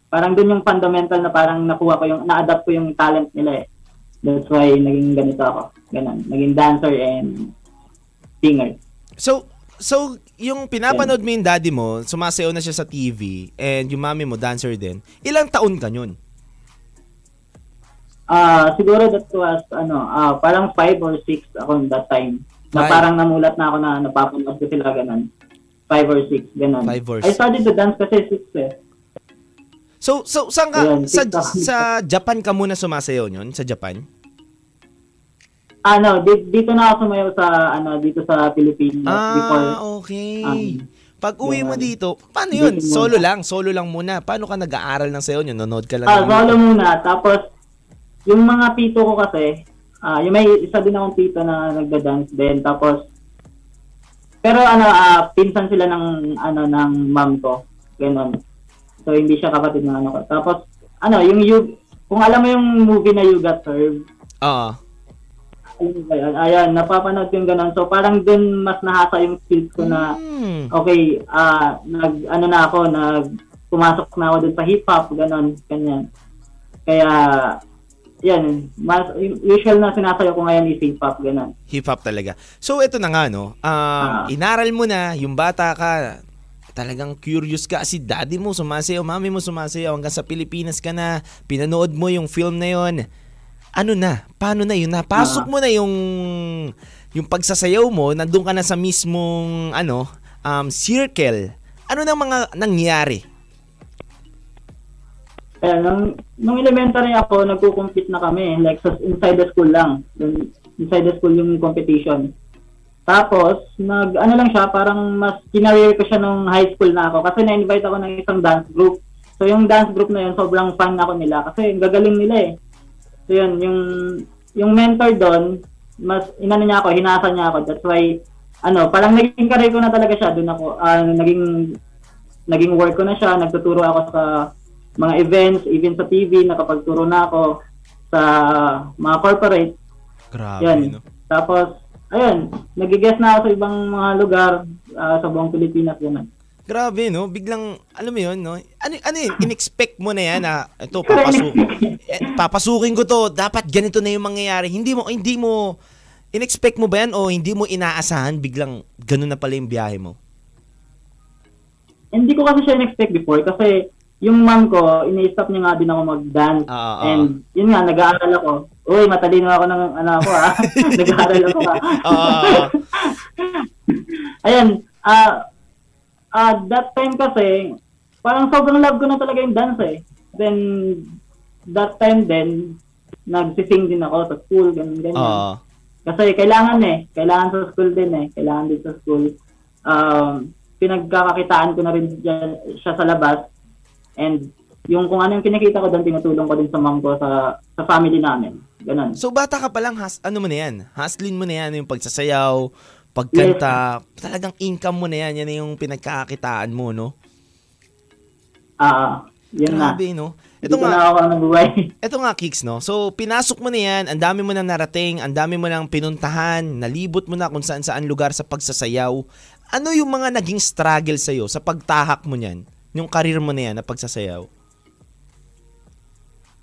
Speaker 5: parang dun yung fundamental na parang nakuha ko yung na-adapt ko yung talent nila eh. That's why naging ganito ako. Ganun. Naging dancer and singer.
Speaker 3: So, so yung pinapanood mo yung daddy mo, sumasayaw na siya sa TV, and yung mami mo, dancer din, ilang taon ka yun?
Speaker 5: Ah, siguro that was ano, ah parang 5 or 6 ako that time. Na
Speaker 3: Five.
Speaker 5: parang namulat na ako na napapanood ko sila ganun. 5 or 6 ganun.
Speaker 3: Five or
Speaker 5: I started to dance kasi 6 eh.
Speaker 3: So, so saan ka,
Speaker 5: Ayan,
Speaker 3: sa, sa Japan ka muna sumasayaw yun? Sa Japan?
Speaker 5: Ano, di- dito na ako sumayaw sa ano dito sa Pilipinas before.
Speaker 3: Ah, okay.
Speaker 5: um,
Speaker 3: Pag uwi mo
Speaker 5: ganun.
Speaker 3: dito, paano yun?
Speaker 5: Dito muna.
Speaker 3: Solo lang, solo lang muna. Paano ka nag-aaral ng sayaw nyo? Nanonood ka lang
Speaker 5: Ah, solo muna. Tapos, yung mga tito ko kasi, ah yung may isa din akong tito na nagda-dance din. Tapos, pero ano, ah pinsan sila ng, ano, ng mom ko. Ganon. So, hindi siya kapatid ng ano ko. Tapos, ano, yung, you, kung alam mo yung movie na You Got Served,
Speaker 3: Oo.
Speaker 5: alam yun? Ayan, napapanood ko yung ganon. So, parang dun mas nahasa yung skills ko na,
Speaker 3: Hmm.
Speaker 5: okay, ah nag ano na ako, nag pumasok na ako dun sa hip hop, ganon, ganyan. Kaya yan, mas usual na sinasayaw ko ngayon is hip hop, ganon.
Speaker 3: Hip hop talaga. So ito na nga no, um,
Speaker 5: Ah.
Speaker 3: inaral mo na, yung bata ka, talagang curious ka si daddy mo sumasayaw, mami mo sumasayaw hanggang sa Pilipinas ka na, pinanood mo yung film na yon. Ano na? Paano na yun? Napasok
Speaker 5: Ah.
Speaker 3: mo na yung yung pagsasayaw mo, nandun ka na sa mismong ano, um, circle. Ano nang mga nangyari?
Speaker 5: Kaya nung, nung elementary ako, nagko-compete na kami, like sa inside the school lang. Inside the school yung competition. Tapos, nag, ano lang siya, parang mas kinareer ko siya nung high school na ako kasi na-invite ako ng isang dance group. So, yung dance group na yun, sobrang fan ako nila kasi ang gagaling nila eh. So, yun, yung, yung mentor doon, mas, inano niya ako, hinasa niya ako. That's why, ano, parang naging career ko na talaga siya. Doon ako, ah, naging, naging work ko na siya. Nagtuturo ako sa mga events, even sa TV, nakapagturo na ako sa mga corporate.
Speaker 3: Grabe,
Speaker 5: Yan.
Speaker 3: no?
Speaker 5: Tapos, ayun, nagigest na ako sa ibang mga lugar ah, sa buong Pilipinas. Ganun.
Speaker 3: Grabe, no? Biglang, alam mo yun, no? Ano, ano yun? In-expect mo na yan na, ito, papasukin. eh, papasukin ko to. Dapat ganito na yung mangyayari. Hindi mo, hindi mo, in-expect mo ba yan o hindi mo inaasahan biglang ganun na pala yung biyahe mo?
Speaker 5: Hindi ko kasi siya in-expect before kasi yung mom ko, ini-stop niya nga din ako mag-dance.
Speaker 3: Ah, ah.
Speaker 5: And yun nga, nag-aaral ako. Uy, matalino ako ng ano ako ah. nag-aaral ako ah.
Speaker 3: Ah.
Speaker 5: Ayan, ah ah that time kasi, parang sobrang love ko na talaga yung dance eh. Then, that time din, nagsising din ako sa school, ganun, ganyan.
Speaker 3: Oo.
Speaker 5: Kasi kailangan eh, kailangan sa school din eh, kailangan din sa school. Um, pinagkakakitaan ko na rin dyan, siya sa labas. And yung kung ano yung kinikita ko doon, tinutulong ko din sa mom ko sa, sa family namin. Ganun.
Speaker 3: So, bata ka pa lang, has, ano mo na yan? Haslin mo na yan, yung pagsasayaw, pagkanta. Talagang income mo na yan. Yan na yung pinagkakakitaan mo, no?
Speaker 5: Ah, yun na.
Speaker 3: Grabe, no?
Speaker 5: Ito na
Speaker 3: nga. Ito nga, Kicks, no? So, pinasok mo na yan, ang dami mo nang narating, ang dami mo nang pinuntahan, nalibot mo na kung saan saan lugar sa pagsasayaw. Ano yung mga naging struggle sa'yo sa pagtahak mo niyan? Yung karir mo na yan na pagsasayaw?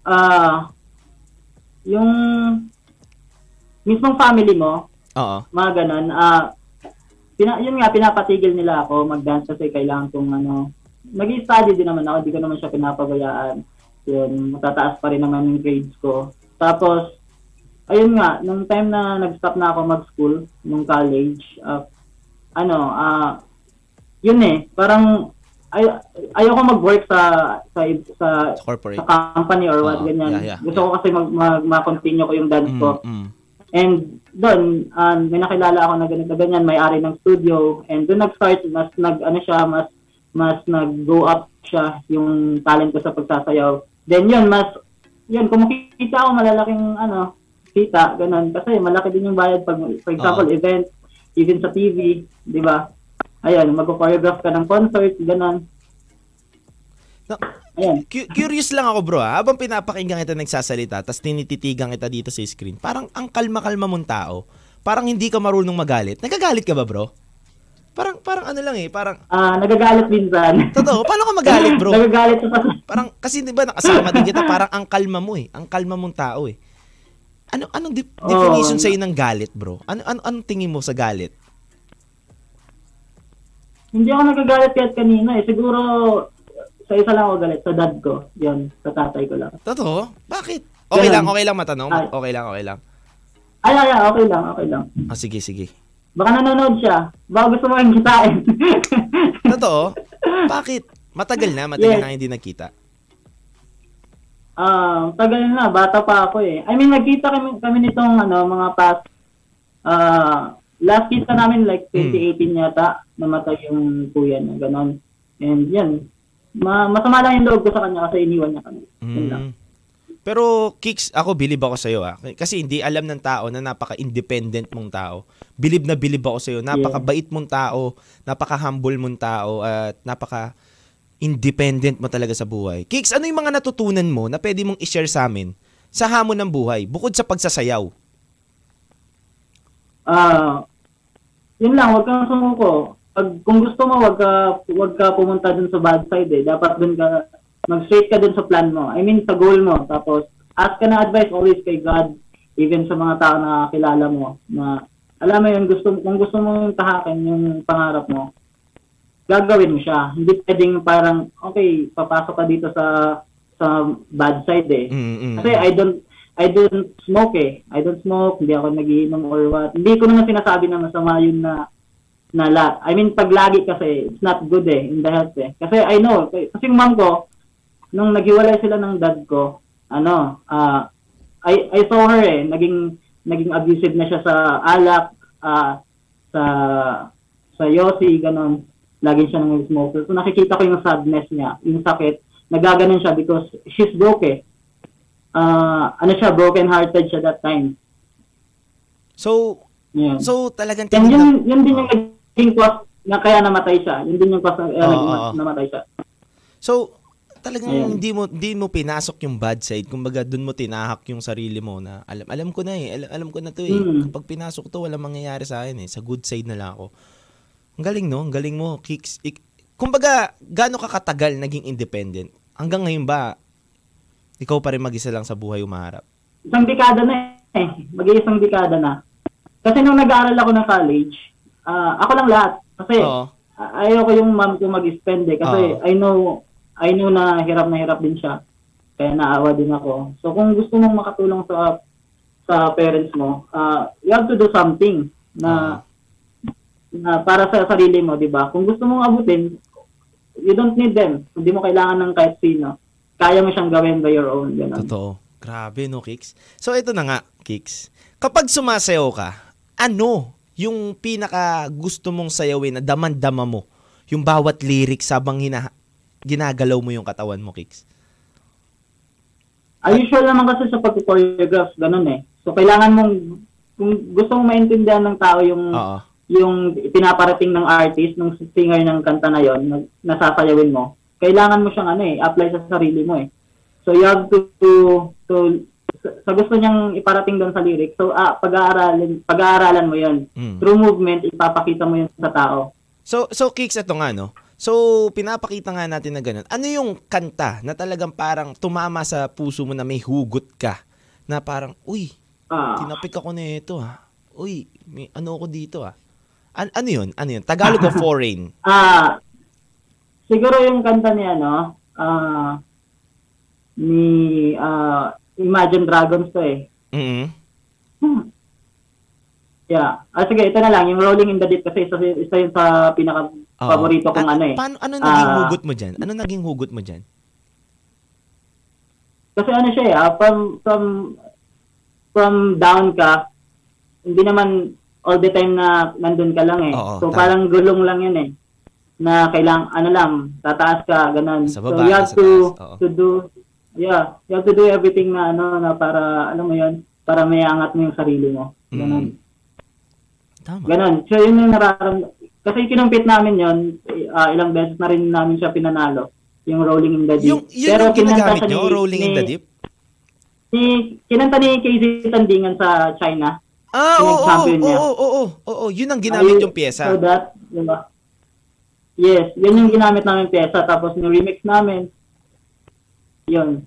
Speaker 5: Ah, yung mismong family mo,
Speaker 3: Oo.
Speaker 5: mga ganun, ah, pina, yun nga, pinapatigil nila ako mag-dance kasi kailangan kong ano, nag-study din naman ako, di ko naman siya pinapabayaan. Yun, matataas pa rin naman yung grades ko. Tapos, ayun nga, nung time na nag-stop na ako mag-school, nung college, ah, ano, ah, yun eh, parang, ay, ayoko mag-work sa, sa, sa,
Speaker 3: Sa corporate.
Speaker 5: sa company or what,
Speaker 3: Oo,
Speaker 5: ganyan.
Speaker 3: yeah, yeah,
Speaker 5: Gusto ko kasi mag, mag, ma-continue ko yung dance ko.
Speaker 3: Mm, mm.
Speaker 5: And doon, um, may nakilala ako na ganito ganyan, may-ari ng studio. And doon nag-start, mas nag, ano siya, mas, mas nag-go up siya yung talent ko sa pagsasayaw. Then yun, mas, yun, kumikita ako malalaking, ano, kita, ganun. Kasi malaki din yung bayad pag, for example,
Speaker 3: Oo.
Speaker 5: event, even sa TV, di ba? Ayan, mag-choreograph ka ng concert, ganun.
Speaker 3: Na-
Speaker 5: Ayan.
Speaker 3: Cu- curious lang ako bro ha, habang pinapakinggan kita nagsasalita tapos tinititigan kita dito sa screen, parang ang kalma-kalma mong tao. Parang hindi ka marunong magalit. Nagagalit ka ba bro? Parang, parang ano lang eh, parang,
Speaker 5: Ah, nagagalit minsan.
Speaker 3: totoo, paano ka magalit bro?
Speaker 5: nagagalit sa
Speaker 3: Parang, kasi di ba nakasama din kita, parang ang kalma mo eh. Ang kalma mong tao eh. Ano, anong def-
Speaker 5: Oo.
Speaker 3: definition sa'yo ng galit bro? Ano, ano, anong tingin mo sa galit?
Speaker 5: Hindi ako nagagalit kahit kanina eh. Siguro, sa isa lang ako galit, sa dad ko. Yun, sa tatay ko lang.
Speaker 3: Totoo? Bakit? Okay
Speaker 5: Ganun.
Speaker 3: lang, okay lang matanong.
Speaker 5: Ay.
Speaker 3: Okay lang, okay lang.
Speaker 5: Ay, ay, ay, okay lang, okay lang.
Speaker 3: Ah, sige, sige.
Speaker 5: Baka nanonood siya. Baka gusto mo yung kitain.
Speaker 3: Totoo? Bakit? Matagal na, matagal
Speaker 5: Yes.
Speaker 3: na hindi nakita.
Speaker 5: Ah, tagal na, bata pa ako eh. I mean, nagkita kami, kami nitong ano, mga past, ah, last kita namin like
Speaker 3: Hmm.
Speaker 5: 2018 yata, namatay yung kuya niya, ganon. And yan, ma masama lang yung loob ko sa kanya kasi iniwan niya kami.
Speaker 3: Mm. Pero Kicks, ako bilib ako sa'yo ah. Kasi hindi alam ng tao na napaka-independent mong tao. Bilib na bilib ako sa'yo. Napakabait mong tao, napaka-humble mong tao, at napaka independent mo talaga sa buhay. Kicks, ano yung mga natutunan mo na pwede mong i-share sa amin sa hamon ng buhay, bukod sa pagsasayaw?
Speaker 5: Ah, yun lang, wag kang sumuko. Pag, kung gusto mo, wag ka, wag ka pumunta dun sa bad side eh. Dapat dun ka, mag-straight ka dun sa plan mo. I mean, sa goal mo. Tapos, ask ka na advice always kay God, even sa mga tao na kilala mo, na, alam mo yun, gusto, kung gusto mo tahakin yung pangarap mo, gagawin mo siya. Hindi pwedeng parang, okay, papasok ka dito sa sa bad side eh.
Speaker 3: Mm, mm,
Speaker 5: Kasi I don't I don't smoke eh. I don't smoke, hindi ako nagiinom or what. Hindi ko naman sinasabi na masama yun na na la. I mean, pag lagi kasi, it's not good eh, in the health eh. Kasi I know, kasi yung mom ko, nung naghiwalay sila ng dad ko, ano, ah, I, I saw her eh, naging, naging abusive na siya sa alak, ah, sa, sa yosi, ganon. Lagi siya nang smoker. So nakikita ko yung sadness niya, yung sakit, nagaganon siya because she's broke eh ah ano siya, broken hearted siya that time.
Speaker 3: So,
Speaker 5: Yeah.
Speaker 3: so talagang tinignan-
Speaker 5: yun, yun din yung naging cause na kaya namatay siya. Yun din yung cause na kaya
Speaker 3: oo.
Speaker 5: namatay siya.
Speaker 3: So, talagang
Speaker 5: Ayan.
Speaker 3: hindi mo hindi mo pinasok yung bad side. Kumbaga doon mo tinahak yung sarili mo na alam alam ko na eh. Alam, alam ko na to eh.
Speaker 5: Mm.
Speaker 3: Kapag pinasok to, walang mangyayari sa akin eh. Sa good side na lang ako. Ang galing no, ang galing mo. Kicks. Ik- kumbaga, gaano ka katagal naging independent? Hanggang ngayon ba ikaw pa rin mag-isa lang sa buhay umaharap?
Speaker 5: Isang dekada na eh. Mag-iisang dekada na. Kasi nung nag-aaral ako ng college, ah, ako lang lahat. Kasi
Speaker 3: Oo.
Speaker 5: a- ayaw ko yung mom ko mag-spend eh. Kasi
Speaker 3: Oo.
Speaker 5: I know, I know na hirap na hirap din siya. Kaya naawa din ako. So kung gusto mong makatulong sa sa parents mo, ah, you have to do something na na para sa sarili mo, 'di ba? Kung gusto mong abutin, you don't need them. Hindi mo kailangan ng kahit sino. Kaya mo siyang gawin by your own, ganun.
Speaker 3: Totoo. Grabe no, Kicks. So ito na nga, Kicks. Kapag sumasayaw ka, ano yung pinaka gusto mong sayawin na daman-dama mo? Yung bawat lyrics habang hina, ginagalaw mo yung katawan mo, Kicks.
Speaker 5: Ay, usual naman kasi sa pag-choreograph, ganun eh. So, kailangan mong, kung gusto mong maintindihan ng tao yung,
Speaker 3: Oo.
Speaker 5: yung pinaparating ng artist, ng singer ng kanta na yon, na, nasasayawin mo, kailangan mo siyang ano eh, apply sa sarili mo eh. So, you have to, to, to sa, gusto niyang iparating doon sa lyrics, so, ah, pag-aaralin, pag-aaralan mo yon
Speaker 3: Mm.
Speaker 5: Through movement, ipapakita mo yun sa tao.
Speaker 3: So, so Kicks, ito nga, no? So, pinapakita nga natin na ganun. Ano yung kanta na talagang parang tumama sa puso mo na may hugot ka? Na parang, uy,
Speaker 5: Ah,
Speaker 3: tinapik ako na ito, ha? Uy, may ano ako dito, ha? An- ano yun? Ano yun? Tagalog o foreign?
Speaker 5: Ah, siguro yung kanta niya, no? Ah, ni ah, Imagine Dragons to eh.
Speaker 3: mm
Speaker 5: Yeah. Ah, sige, ito na lang. Yung Rolling in the Deep kasi isa, isa yun sa pinaka-paborito kong ano eh.
Speaker 3: Paano, ano naging
Speaker 5: Ah.
Speaker 3: hugot mo dyan? Ano naging hugot mo dyan?
Speaker 5: Kasi ano siya eh, ah, from, from, from down ka, hindi naman all the time na nandun ka lang eh.
Speaker 3: Oo,
Speaker 5: so
Speaker 3: tama.
Speaker 5: parang gulong lang yun eh. Na kailang, ano lang, tataas ka, ganun.
Speaker 3: Sa
Speaker 5: so
Speaker 3: baba,
Speaker 5: you have to, to do, yeah, you have to do everything na ano, na para, alam mo yun, para may angat mo yung sarili mo. Ganun.
Speaker 3: Mm. Tama.
Speaker 5: Ganon. So, yun yung nararamdaman. Kasi kinumpit namin yun, ah, ilang beses na rin namin siya pinanalo. Yung Rolling in the Deep.
Speaker 3: Yung, yun yung
Speaker 5: kinanta
Speaker 3: ginagamit
Speaker 5: siya
Speaker 3: nyo,
Speaker 5: ni-
Speaker 3: Rolling in the Deep?
Speaker 5: Ni, kinanta ni Casey Tandingan sa China.
Speaker 3: Ah, oo, oo, oo, oo, oo, oo, yun ang ginamit
Speaker 5: Ayun,
Speaker 3: yung pyesa.
Speaker 5: So that, di ba? Yes, yun yung ginamit namin pyesa. Tapos yung remix namin, yun.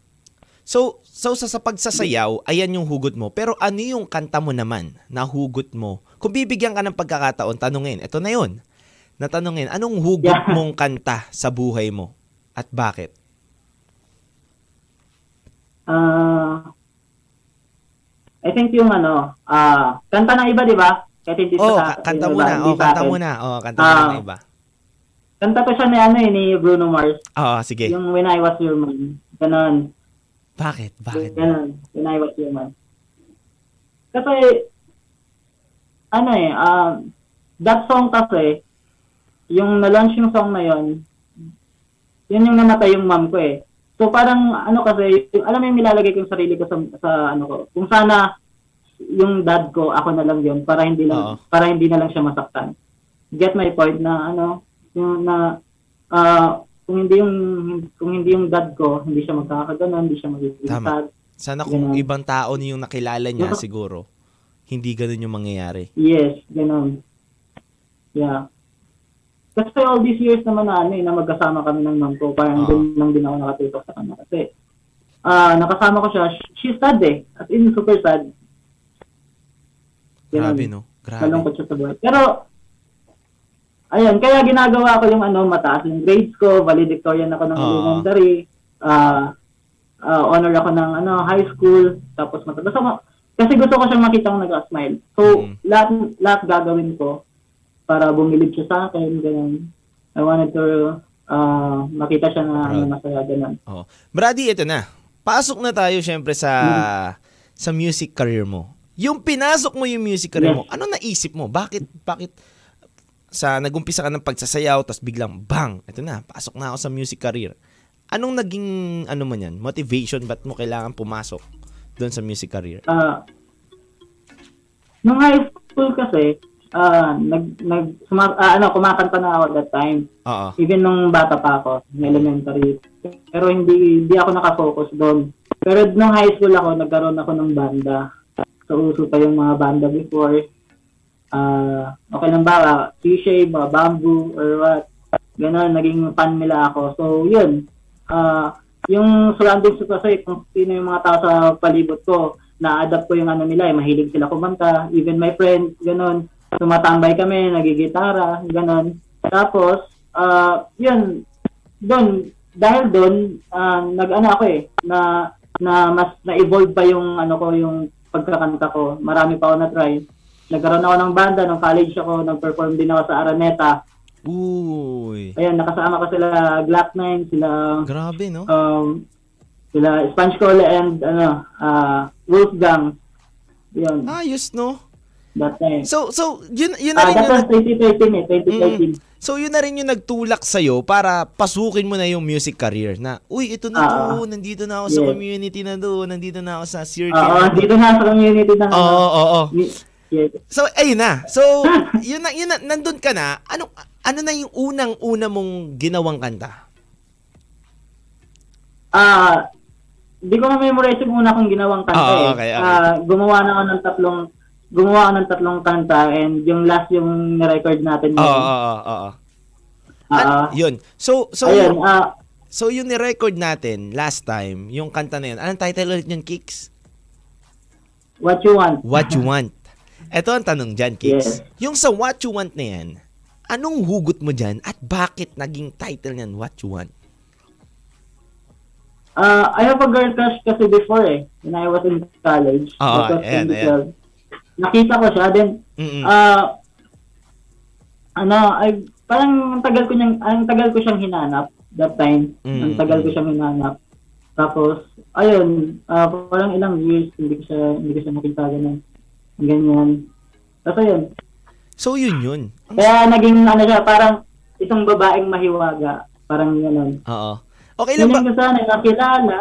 Speaker 3: So, so sa, sa pagsasayaw, ayan yung hugot mo. Pero ano yung kanta mo naman na hugot mo? Kung bibigyan ka ng pagkakataon, tanungin, ito na yun. Natanungin, anong hugot
Speaker 5: Yeah.
Speaker 3: mong kanta sa buhay mo? At bakit?
Speaker 5: Ah, I think yung ano, ah, kanta ng iba, di ba? Kahit hindi
Speaker 3: Oh,
Speaker 5: sa-
Speaker 3: ka- kanta mo
Speaker 5: iba,
Speaker 3: Oh, kanta
Speaker 5: akin.
Speaker 3: mo na. Oh, kanta mo na
Speaker 5: Ah.
Speaker 3: ng iba.
Speaker 5: Kanta ko siya ni ano eh, ni Bruno Mars.
Speaker 3: Oo, sige.
Speaker 5: Yung When I Was Your Man. Ganon.
Speaker 3: Bakit? Bakit?
Speaker 5: Ganon. When I Was Your Man. Kasi, ano eh, um, that song kasi, yung na-launch yung song na yon yun yung namatay yung mom ko eh. So parang ano kasi, yung, alam mo yung nilalagay ko yung sarili ko sa, sa ano ko, kung sana yung dad ko, ako na lang yun, para hindi lang, para hindi na lang siya masaktan. Get my point na ano, yung na, ah, kung hindi yung, kung hindi yung dad ko, hindi siya magkakaganon, hindi siya magiging
Speaker 3: Tama.
Speaker 5: sad.
Speaker 3: Sana kung
Speaker 5: Ganun.
Speaker 3: ibang tao yung nakilala niya,
Speaker 5: Yung-
Speaker 3: siguro, hindi ganun yung mangyayari.
Speaker 5: Yes, ganon. Yeah. Kasi all these years naman na ano eh, na magkasama kami ng mom ko, parang
Speaker 3: Oo.
Speaker 5: doon lang din ako nakatutok sa kanya. Kasi, ah nakasama ko siya, sh- she's sad eh. As in, super sad. Ganon.
Speaker 3: Grabe, no? Grabe.
Speaker 5: Malungkot siya sa buhay. Pero, ayun, kaya ginagawa ko yung ano, mataas yung grades ko, valedictorian ako ng
Speaker 3: Oo.
Speaker 5: elementary, ah ah, honor ako ng ano, high school, tapos mata. Basta ma- kasi gusto ko siyang makita nag-smile. So,
Speaker 3: Mm.
Speaker 5: lahat, lahat gagawin ko para bumilib siya sa akin, ganyan. I wanted to ah, makita siya na ano, masaya, ganun.
Speaker 3: Oh. Brady, ito na. Pasok na tayo syempre sa sa music career mo. Yung pinasok mo yung music career
Speaker 5: Yes.
Speaker 3: mo, ano naisip mo? Bakit bakit sa nagumpisa ka ng pagsasayaw tapos biglang bang, ito na, pasok na ako sa music career. Anong naging ano mo niyan? Motivation ba't mo kailangan pumasok doon sa music career?
Speaker 5: Ah, nung high school kasi, ah, nag, nag, suma, ah, ano, kumakanta na ako that time.
Speaker 3: Oo.
Speaker 5: Even nung bata pa ako, ng elementary. Pero hindi, hindi ako nakafocus doon. Pero nung high school ako, nagkaroon ako ng banda. So, uso pa yung mga banda before. Ah, okay lang ba? T-shape, mga bamboo, or what. Ganon, naging fan nila ako. So, yun. Ah, yung surroundings ko kasi, kung sino yung mga tao sa palibot ko, na-adapt ko yung ano nila, eh, mahilig sila kumanta. Even my friends, ganon. Tumatambay kami, nagigitara, ganon. Tapos, ah, yun, doon, dahil doon, ah, nag-ano ako eh, na, na mas na-evolve pa yung ano ko, yung pagkakanta ko. Marami pa ako na-try. Nagkaroon ako ng banda, nung college ako, nag-perform din ako sa Araneta.
Speaker 3: Uy.
Speaker 5: Ayan, nakasama ko sila Glock 9, sila
Speaker 3: Grabe, no?
Speaker 5: um, sila Sponge Cole and ano, ah Wolfgang. Yun,
Speaker 3: Ayos, no?
Speaker 5: that time.
Speaker 3: So, so, yun, yun na
Speaker 5: Ah,
Speaker 3: rin
Speaker 5: that
Speaker 3: yung...
Speaker 5: was 2013 eh, 2013.
Speaker 3: Mm. So yun na rin yung nagtulak sa'yo para pasukin mo na yung music career na, uy, ito na
Speaker 5: Ah,
Speaker 3: to, nandito na ako sa
Speaker 5: yes.
Speaker 3: community na to, nandito na ako sa circuit.
Speaker 5: Oo, dito na sa community ng
Speaker 3: Oo, oo, oo. So, ayun na. So, yun na, yun na, nandun ka na. Ano, ano na yung unang-una mong ginawang kanta?
Speaker 5: Ah, hindi ko na-memorize yung una kong ginawang kanta
Speaker 3: Ah,
Speaker 5: eh.
Speaker 3: okay, okay.
Speaker 5: Ah, gumawa na ako ng tatlong gumawa ako ng tatlong kanta and yung last yung ni-record natin
Speaker 3: Oo, oo, oo.
Speaker 5: Ah,
Speaker 3: yun. So, so,
Speaker 5: ayun, ah,
Speaker 3: so yung ni-record natin last time, yung kanta na yun, anong title ulit yun, Kicks?
Speaker 5: what you want.
Speaker 3: What you want. Ito ang tanong dyan, Kicks.
Speaker 5: Yes.
Speaker 3: Yung sa what you want na yan, anong hugot mo dyan at bakit naging title niyan, what you want?
Speaker 5: Ah, I have a girl crush kasi before eh, when I was in college.
Speaker 3: Oo,
Speaker 5: That was
Speaker 3: ayan,
Speaker 5: 2012. Nakita ko siya, then,
Speaker 3: Mm-mm.
Speaker 5: ah, ano, ay, parang ang tagal ko niyang, ang tagal ko siyang hinanap that time.
Speaker 3: Mm.
Speaker 5: Ang tagal ko siyang hinanap. Tapos, ayun, ah, parang ilang years, hindi ko siya, hindi ko siya nakita ganun. Ganyan. Tapos ayun.
Speaker 3: so, yun yun.
Speaker 5: Kaya naging, ano siya, parang isang babaeng mahiwaga. Parang ganun.
Speaker 3: Oo. Okay lang ba?
Speaker 5: Hindi ko sana nakilala.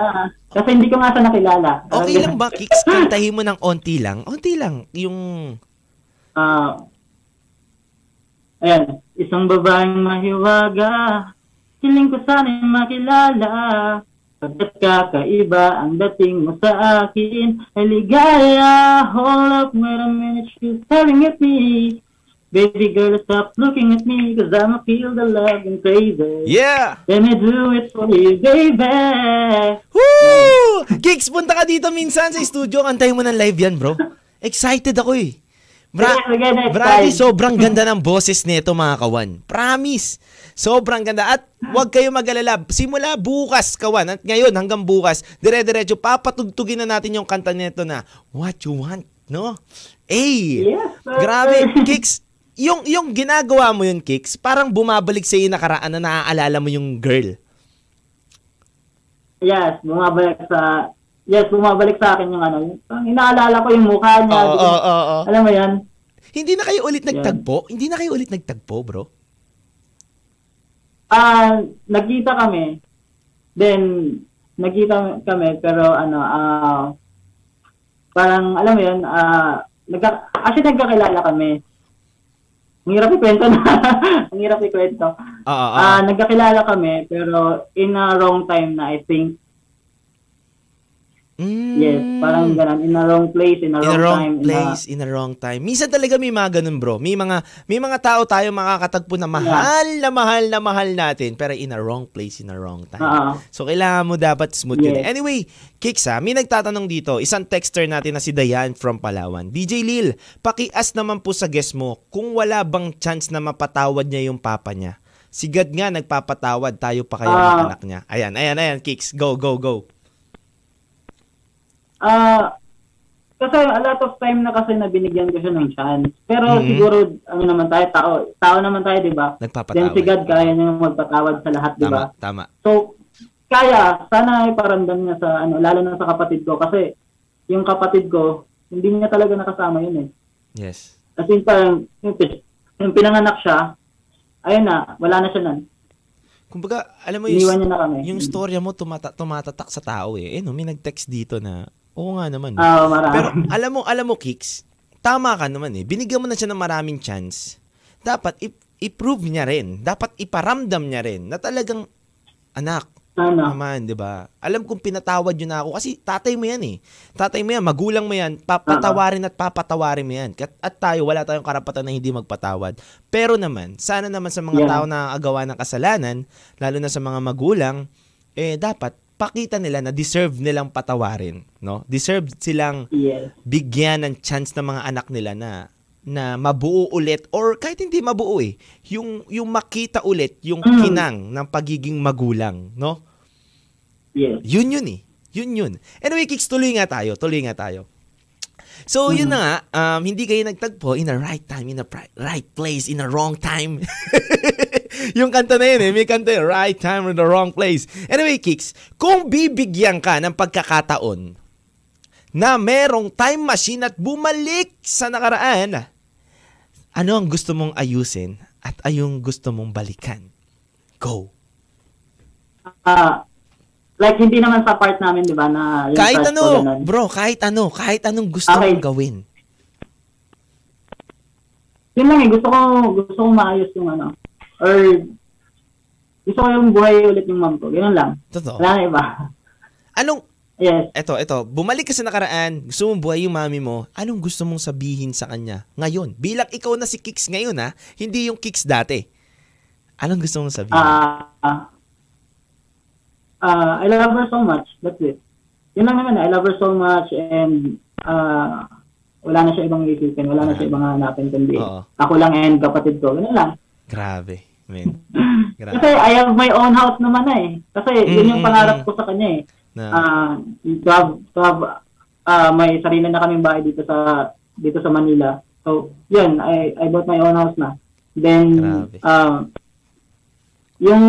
Speaker 5: Kasi hindi ko nga siya nakilala.
Speaker 3: Okay lang ba, Kicks? Kantahin mo ng onti lang. Onti lang. Yung...
Speaker 5: Ah, ayan. Isang babaeng mahiwaga. Hiling ko sana makilala. Pagkat kakaiba ang dating mo sa akin Ay ligaya Hold up, wait a minute She's staring at me Baby girl, stop looking at me Cause I'ma feel the love and crazy
Speaker 3: Yeah!
Speaker 5: Let me do it for you, baby
Speaker 3: Woo! Kicks, punta ka dito minsan sa studio. Kantahin mo ng live yan, bro. Excited ako eh. Bra Brady, sobrang ganda ng boses nito mga kawan. Promise. Sobrang ganda. At huwag kayo mag-alala. Simula bukas, kawan. At ngayon, hanggang bukas, dire-diretso, papatugtugin na natin yung kanta nito na What You Want, no? Ay!
Speaker 5: Yes, sir.
Speaker 3: Grabe, Kicks. Yung, yung ginagawa mo yun, Kicks, parang bumabalik sa iyo nakaraan na naaalala mo yung girl.
Speaker 5: Yes, bumabalik sa Yes, bumabalik sa akin yung ano, yung, inaalala ko yung mukha niya.
Speaker 3: Oo, oo, oo.
Speaker 5: Alam mo yan?
Speaker 3: Hindi na kayo ulit nagtagpo? Hindi na kayo ulit nagtagpo, bro?
Speaker 5: Ah, nagkita kami. Then nagkita kami pero ano ah parang alam mo 'yun, ah nagka actually nagkakilala kami. Ang hirap ikwento na. Ang hirap ikwento.
Speaker 3: Oo, oo.
Speaker 5: Ah, nagkakilala kami pero in a wrong time na I think.
Speaker 3: Mm.
Speaker 5: Yes, parang ganun in a wrong place, in a
Speaker 3: in
Speaker 5: wrong,
Speaker 3: wrong
Speaker 5: time. in a-
Speaker 3: place, in a wrong time. Minsan talaga may mga ganun, bro. May mga may mga tao tayo makakatagpo na mahal na mahal na mahal natin pero in a wrong place, in a wrong time.
Speaker 5: Oo.
Speaker 3: So kailangan mo dapat smooth yun.
Speaker 5: Yes.
Speaker 3: Anyway, Kicks ha, may nagtatanong dito, isang texter natin na si Dayan from Palawan. DJ Lil, pakias naman po sa guest mo kung wala bang chance na mapatawad niya yung papa niya. Si God nga nagpapatawad, tayo pa kaya ng
Speaker 5: Ah.
Speaker 3: anak niya. Ayan, ayan, ayan, Kicks. Go, go, go.
Speaker 5: Ah, kasi a lot of time na kasi na binigyan ko siya ng chance. Pero
Speaker 3: Mhm.
Speaker 5: siguro, ano naman tayo, tao, tao naman tayo, di ba? Then
Speaker 3: Nagpapatawad.
Speaker 5: si God, kaya niya magpatawad sa lahat, di
Speaker 3: Tama,
Speaker 5: ba?
Speaker 3: tama.
Speaker 5: So, kaya, sana ay paramdam niya sa, ano, lalo na sa kapatid ko. Kasi, yung kapatid ko, hindi niya talaga nakasama yun eh.
Speaker 3: Yes.
Speaker 5: As in, parang, yung, yung pinanganak siya, ayun na, wala na siya nun.
Speaker 3: Kumbaga, alam mo yung, yung storya mo tumata- tumatatak sa tao eh. Eh no, may nag-text dito na, oo nga naman.
Speaker 5: Ah, marami.
Speaker 3: Pero alam mo, alam mo, Kicks, tama ka naman eh. Binigyan mo na siya ng maraming chance. Dapat i- i-prove niya rin. Dapat iparamdam niya rin na talagang, anak,
Speaker 5: Sana.
Speaker 3: naman, di ba? Alam kong pinatawad yun na ako kasi tatay mo yan eh. Tatay mo yan, magulang mo yan, papatawarin at papatawarin mo yan. At, at tayo, wala tayong karapatan na hindi magpatawad. Pero naman, sana naman sa mga
Speaker 5: Yeah.
Speaker 3: tao na agawa ng kasalanan, lalo na sa mga magulang, eh dapat pakita nila na deserve nilang patawarin, no? Deserve silang
Speaker 5: Yes.
Speaker 3: bigyan ng chance ng mga anak nila na na mabuo ulit or kahit hindi mabuo eh yung yung makita ulit yung
Speaker 5: Mm.
Speaker 3: kinang ng pagiging magulang no
Speaker 5: Yes.
Speaker 3: yun yun eh yun yun anyway kicks tuloy nga tayo tuloy nga tayo So, yun na nga, um, hindi kayo nagtagpo in a right time, in a pri- right place, in a wrong time. yung kanta na yun eh, may kanta yun, right time in the wrong place. Anyway, Kicks, kung bibigyan ka ng pagkakataon na merong time machine at bumalik sa nakaraan, ano ang gusto mong ayusin at ayong gusto mong balikan? Go.
Speaker 5: Ah, like, hindi naman sa part namin, di ba, na
Speaker 3: Kahit
Speaker 5: ko,
Speaker 3: ano,
Speaker 5: ganun.
Speaker 3: bro, kahit ano, kahit anong gusto
Speaker 5: Okay.
Speaker 3: mong gawin.
Speaker 5: Yun lang eh, gusto ko, gusto ko maayos yung ano, or gusto ko yung buhay ulit yung mom ko. Ganun lang.
Speaker 3: Totoo.
Speaker 5: Wala na iba.
Speaker 3: Anong,
Speaker 5: Yes.
Speaker 3: eto, eto, bumalik ka sa nakaraan, gusto mong buhay yung mami mo, anong gusto mong sabihin sa kanya ngayon? Bilang ikaw na si Kicks ngayon ha, hindi yung Kicks dati. Anong gusto mong sabihin?
Speaker 5: Ah, ah, ah, I love her so much. That's it. Yun lang naman. I love her so much and ah, wala na siya ibang isipin. Wala na siya ibang hanapin kundi
Speaker 3: Oo.
Speaker 5: ako lang and kapatid ko. Ganun lang.
Speaker 3: Grabe, man.
Speaker 5: Kasi
Speaker 3: Grabe.
Speaker 5: I have my own house naman na eh. Kasi yun yung
Speaker 3: Mm,
Speaker 5: pangarap
Speaker 3: mm,
Speaker 5: ko sa kanya eh.
Speaker 3: Na,
Speaker 5: Ah, to have, to have ah, may sarili na kaming bahay dito sa dito sa Manila. So, yun, I, I bought my own house na. Then,
Speaker 3: Grabe.
Speaker 5: ah, yung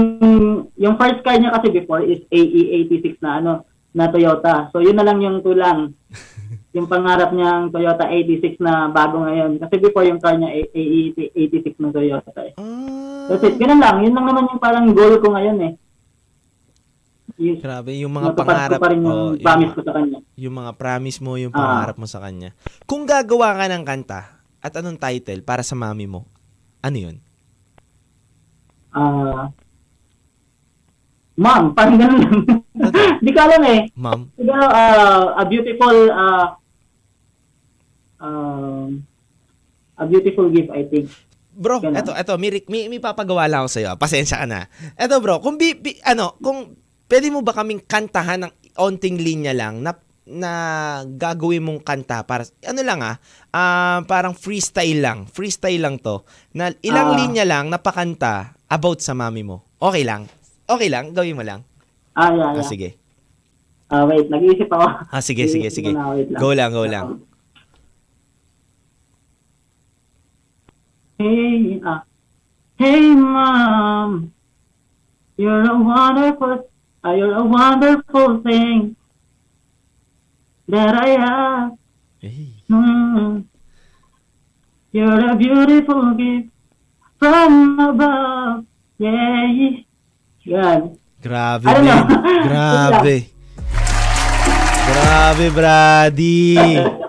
Speaker 5: yung first car niya kasi before is AE86 na ano na Toyota. So yun na lang yung kulang. yung pangarap niyang Toyota 86 na bago ngayon. Kasi before yung car niya AE86 na Toyota eh.
Speaker 3: ah,
Speaker 5: That's it. Ganun lang. Yun lang naman yung parang goal ko ngayon eh. Yes.
Speaker 3: grabe, yung mga pangarap
Speaker 5: ko pa rin yung
Speaker 3: oh,
Speaker 5: promise
Speaker 3: yung,
Speaker 5: ko sa kanya.
Speaker 3: yung mga promise mo, yung
Speaker 5: Ah.
Speaker 3: pangarap mo sa kanya. Kung gagawa ka ng kanta at anong title para sa mami mo, ano yun?
Speaker 5: Ah, Ma'am, parang ganun lang. Hindi ko alam eh.
Speaker 3: Ma'am?
Speaker 5: Siguro, uh, a beautiful, uh, um, a beautiful gift, I think.
Speaker 3: Bro,
Speaker 5: Ganun.
Speaker 3: eto, eto, may, may, may papagawa lang ako sa'yo. Pasensya ka na. Eto bro, kung bi, bi- ano, kung pwede mo ba kaming kantahan ng onting linya lang na na gagawin mong kanta para ano lang ah, ah, parang freestyle lang. Freestyle lang to. Na ilang
Speaker 5: Ah.
Speaker 3: linya lang na pakanta about sa mami mo. Okay lang. Okay lang, gawin mo lang.
Speaker 5: Ah, yeah,
Speaker 3: Ah,
Speaker 5: yeah.
Speaker 3: sige.
Speaker 5: Ah, wait, nag-iisip ako.
Speaker 3: Ah, sige, sige, sige.
Speaker 5: wait lang.
Speaker 3: Go lang, go lang.
Speaker 5: Hey, ah. Hey, mom. You're a wonderful, uh, you're a wonderful thing that I have.
Speaker 3: Hey.
Speaker 5: Mm. You're a beautiful gift from above. Yeah. Yan.
Speaker 3: Grabe,
Speaker 5: na?
Speaker 3: Grabe. Grabe, Brady.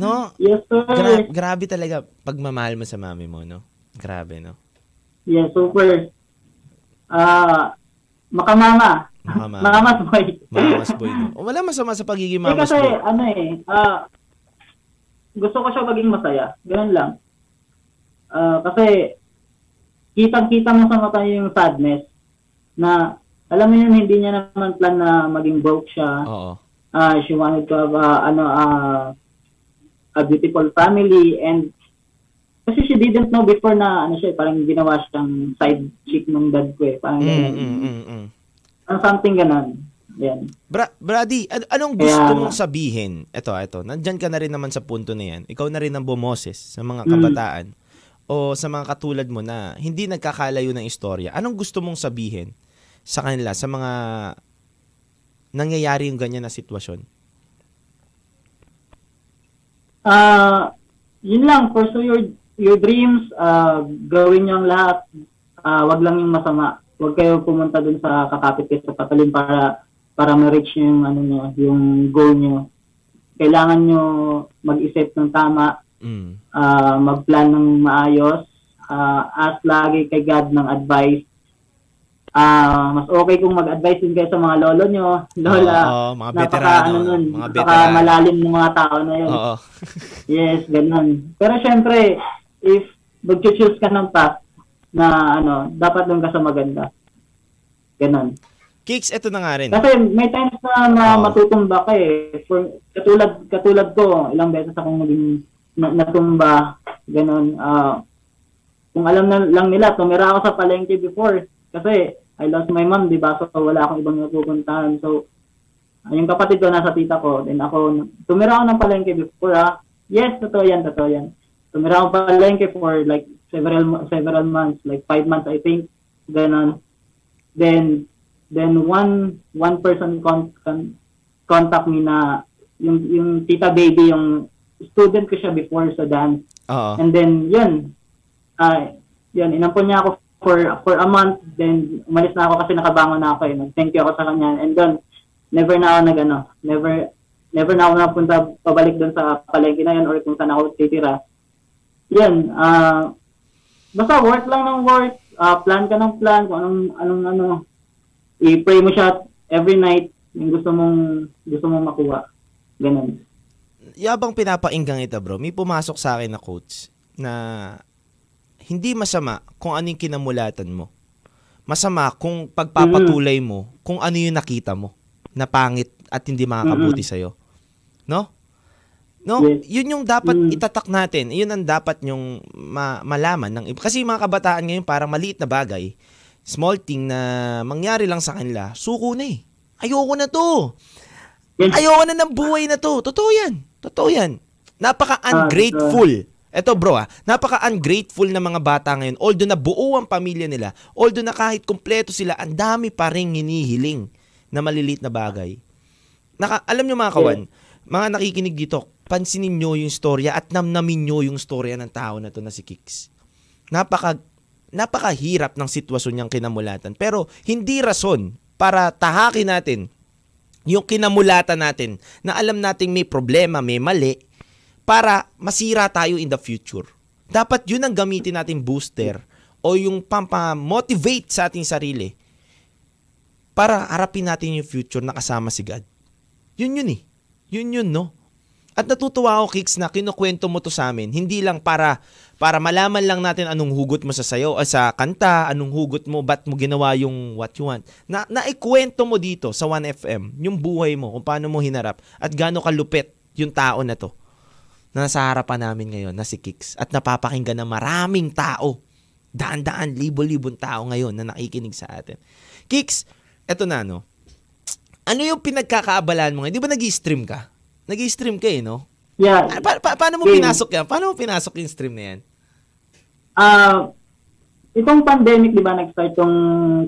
Speaker 3: No?
Speaker 5: Yes, sir.
Speaker 3: Gra- grabe talaga pagmamahal mo sa mami mo, no? Grabe, no?
Speaker 5: yes, super. Ah, makamama.
Speaker 3: Makamama.
Speaker 5: Mama's boy.
Speaker 3: Mama's boy, no? O, wala masama sa pagiging mama's
Speaker 5: kasi,
Speaker 3: boy.
Speaker 5: ano eh, ah, gusto ko siya maging masaya. Ganun lang. Ah, kasi, kitang-kita mo sa mata yung sadness na, alam mo yun, hindi niya naman plan na maging broke siya.
Speaker 3: Oo.
Speaker 5: Ah, she wanted to have, ah, ano, ah, a beautiful family and kasi she didn't know before na ano siya, parang ginawa siyang side chick ng dad ko eh. Parang
Speaker 3: Mm, mm, mm, mm.
Speaker 5: Something ganun. Yan.
Speaker 3: Bra- Brady, an- anong gusto
Speaker 5: Kaya-
Speaker 3: mong sabihin? Ito, ito. Nandyan ka na rin naman sa punto na yan. Ikaw na rin ang bumoses sa mga
Speaker 5: Mm.
Speaker 3: kabataan o sa mga katulad mo na hindi nagkakalayo ng istorya. Anong gusto mong sabihin sa kanila, sa mga nangyayari yung ganyan na sitwasyon?
Speaker 5: Ah, yun lang, pursue your your dreams, ah, gawin niyo ang lahat. Ah, wag lang yung masama. Huwag kayo pumunta dun sa kakapit kayo sa patalim para para ma-reach yung ano niyo, yung goal niyo. Kailangan niyo mag-isip ng tama,
Speaker 3: Mm.
Speaker 5: ah, mag-plan ng maayos, ah, ask lagi kay God ng advice. Ah, mas okay kung mag-advise din kayo sa mga lolo nyo, lola.
Speaker 3: Oo, mga
Speaker 5: napaka,
Speaker 3: veterano,
Speaker 5: ano nun,
Speaker 3: mga
Speaker 5: napaka
Speaker 3: veterano.
Speaker 5: malalim ng mga tao na yun.
Speaker 3: Oo.
Speaker 5: Yes, ganun. Pero syempre, if mag-choose ka ng path na ano, dapat doon ka sa maganda. Ganun.
Speaker 3: Kicks, ito na nga rin.
Speaker 5: Kasi may times na, na
Speaker 3: Oo.
Speaker 5: matutumba ka eh. For, katulad, katulad ko, ilang beses akong naging na, natumba. Ganun. Ah, kung alam na lang nila, tumira ako sa palengke before. Kasi I lost my mom, di ba? So wala akong ibang napupuntahan. So, ah, yung kapatid ko nasa tita ko, then ako, tumira ako ng palengke before ah. Yes, totoo yan, totoo yan. Tumira ako palengke for like several several months, like five months I think. Ganon. Then, then one one person con, con, contact me na yung yung tita baby yung student ko siya before sa dance
Speaker 3: Oo.
Speaker 5: and then yun ah yun inampon niya ako for for a month then umalis na ako kasi nakabangon na ako eh. Nag thank you ako sa kanya. And then never na ako nag ano never never na ako napunta pabalik doon sa palengke na yun or kung saan ako titira. Yun ah basta work lang ng work ah, plan ka ng plan kung anong anong ano. I-pray mo siya every night yung gusto mong gusto mong makuha. Ganun.
Speaker 3: Yabang pinapainggang ito bro, may pumasok sa akin na coach na hindi masama kung ano yung kinamulatan mo. Masama kung pagpapatuloy mo kung ano yung nakita mo na pangit at hindi makakabuti sa'yo. No? No,
Speaker 5: Yes.
Speaker 3: yun yung dapat
Speaker 5: Mm.
Speaker 3: itatak natin. Yun ang dapat yung ma- malaman ng iba. Kasi mga kabataan ngayon parang maliit na bagay, small thing na mangyari lang sa kanila, suko na eh. Ayoko na to.
Speaker 5: Yes.
Speaker 3: Ayoko na ng buhay na to. Totoo yan. Totoo yan. Napaka-ungrateful. Eto bro ah, napaka-ungrateful na mga bata ngayon. Although na buo ang pamilya nila, although na kahit kumpleto sila, ang dami pa rin hinihiling na maliliit na bagay. Naka, alam nyo mga kawan, mga nakikinig dito, pansinin nyo yung storya at namnamin nyo yung storya ng tao na to na si Kix. Napaka, napakahirap ng sitwasyon niyang kinamulatan. Pero hindi rason para tahakin natin yung kinamulatan natin na alam nating may problema, may mali, para masira tayo in the future. Dapat yun ang gamitin natin booster o yung pampa-motivate sa ating sarili para harapin natin yung future na kasama si God. Yun yun eh. Yun yun, no? At natutuwa ako, Kicks, na kinukwento mo to sa amin. Hindi lang para para malaman lang natin anong hugot mo sa sayo, o sa kanta, anong hugot mo, ba't mo ginawa yung what you want. Na, naikwento mo dito sa 1FM, yung buhay mo, kung paano mo hinarap, at gaano kalupit yung tao na to na nasa harapan namin ngayon na si Kicks at napapakinggan ng maraming tao. Daan-daan, libo-libong tao ngayon na nakikinig sa atin. Kicks, eto na no. Ano yung pinagkakaabalaan mo ngayon? Di ba nag-stream ka? Nag-stream ka eh, no?
Speaker 5: Yeah.
Speaker 3: Ah, Pa- pa- paano mo
Speaker 5: Game.
Speaker 3: pinasok yan? Paano mo pinasok yung stream na yan?
Speaker 5: Ah, itong pandemic, di ba, nag-start tong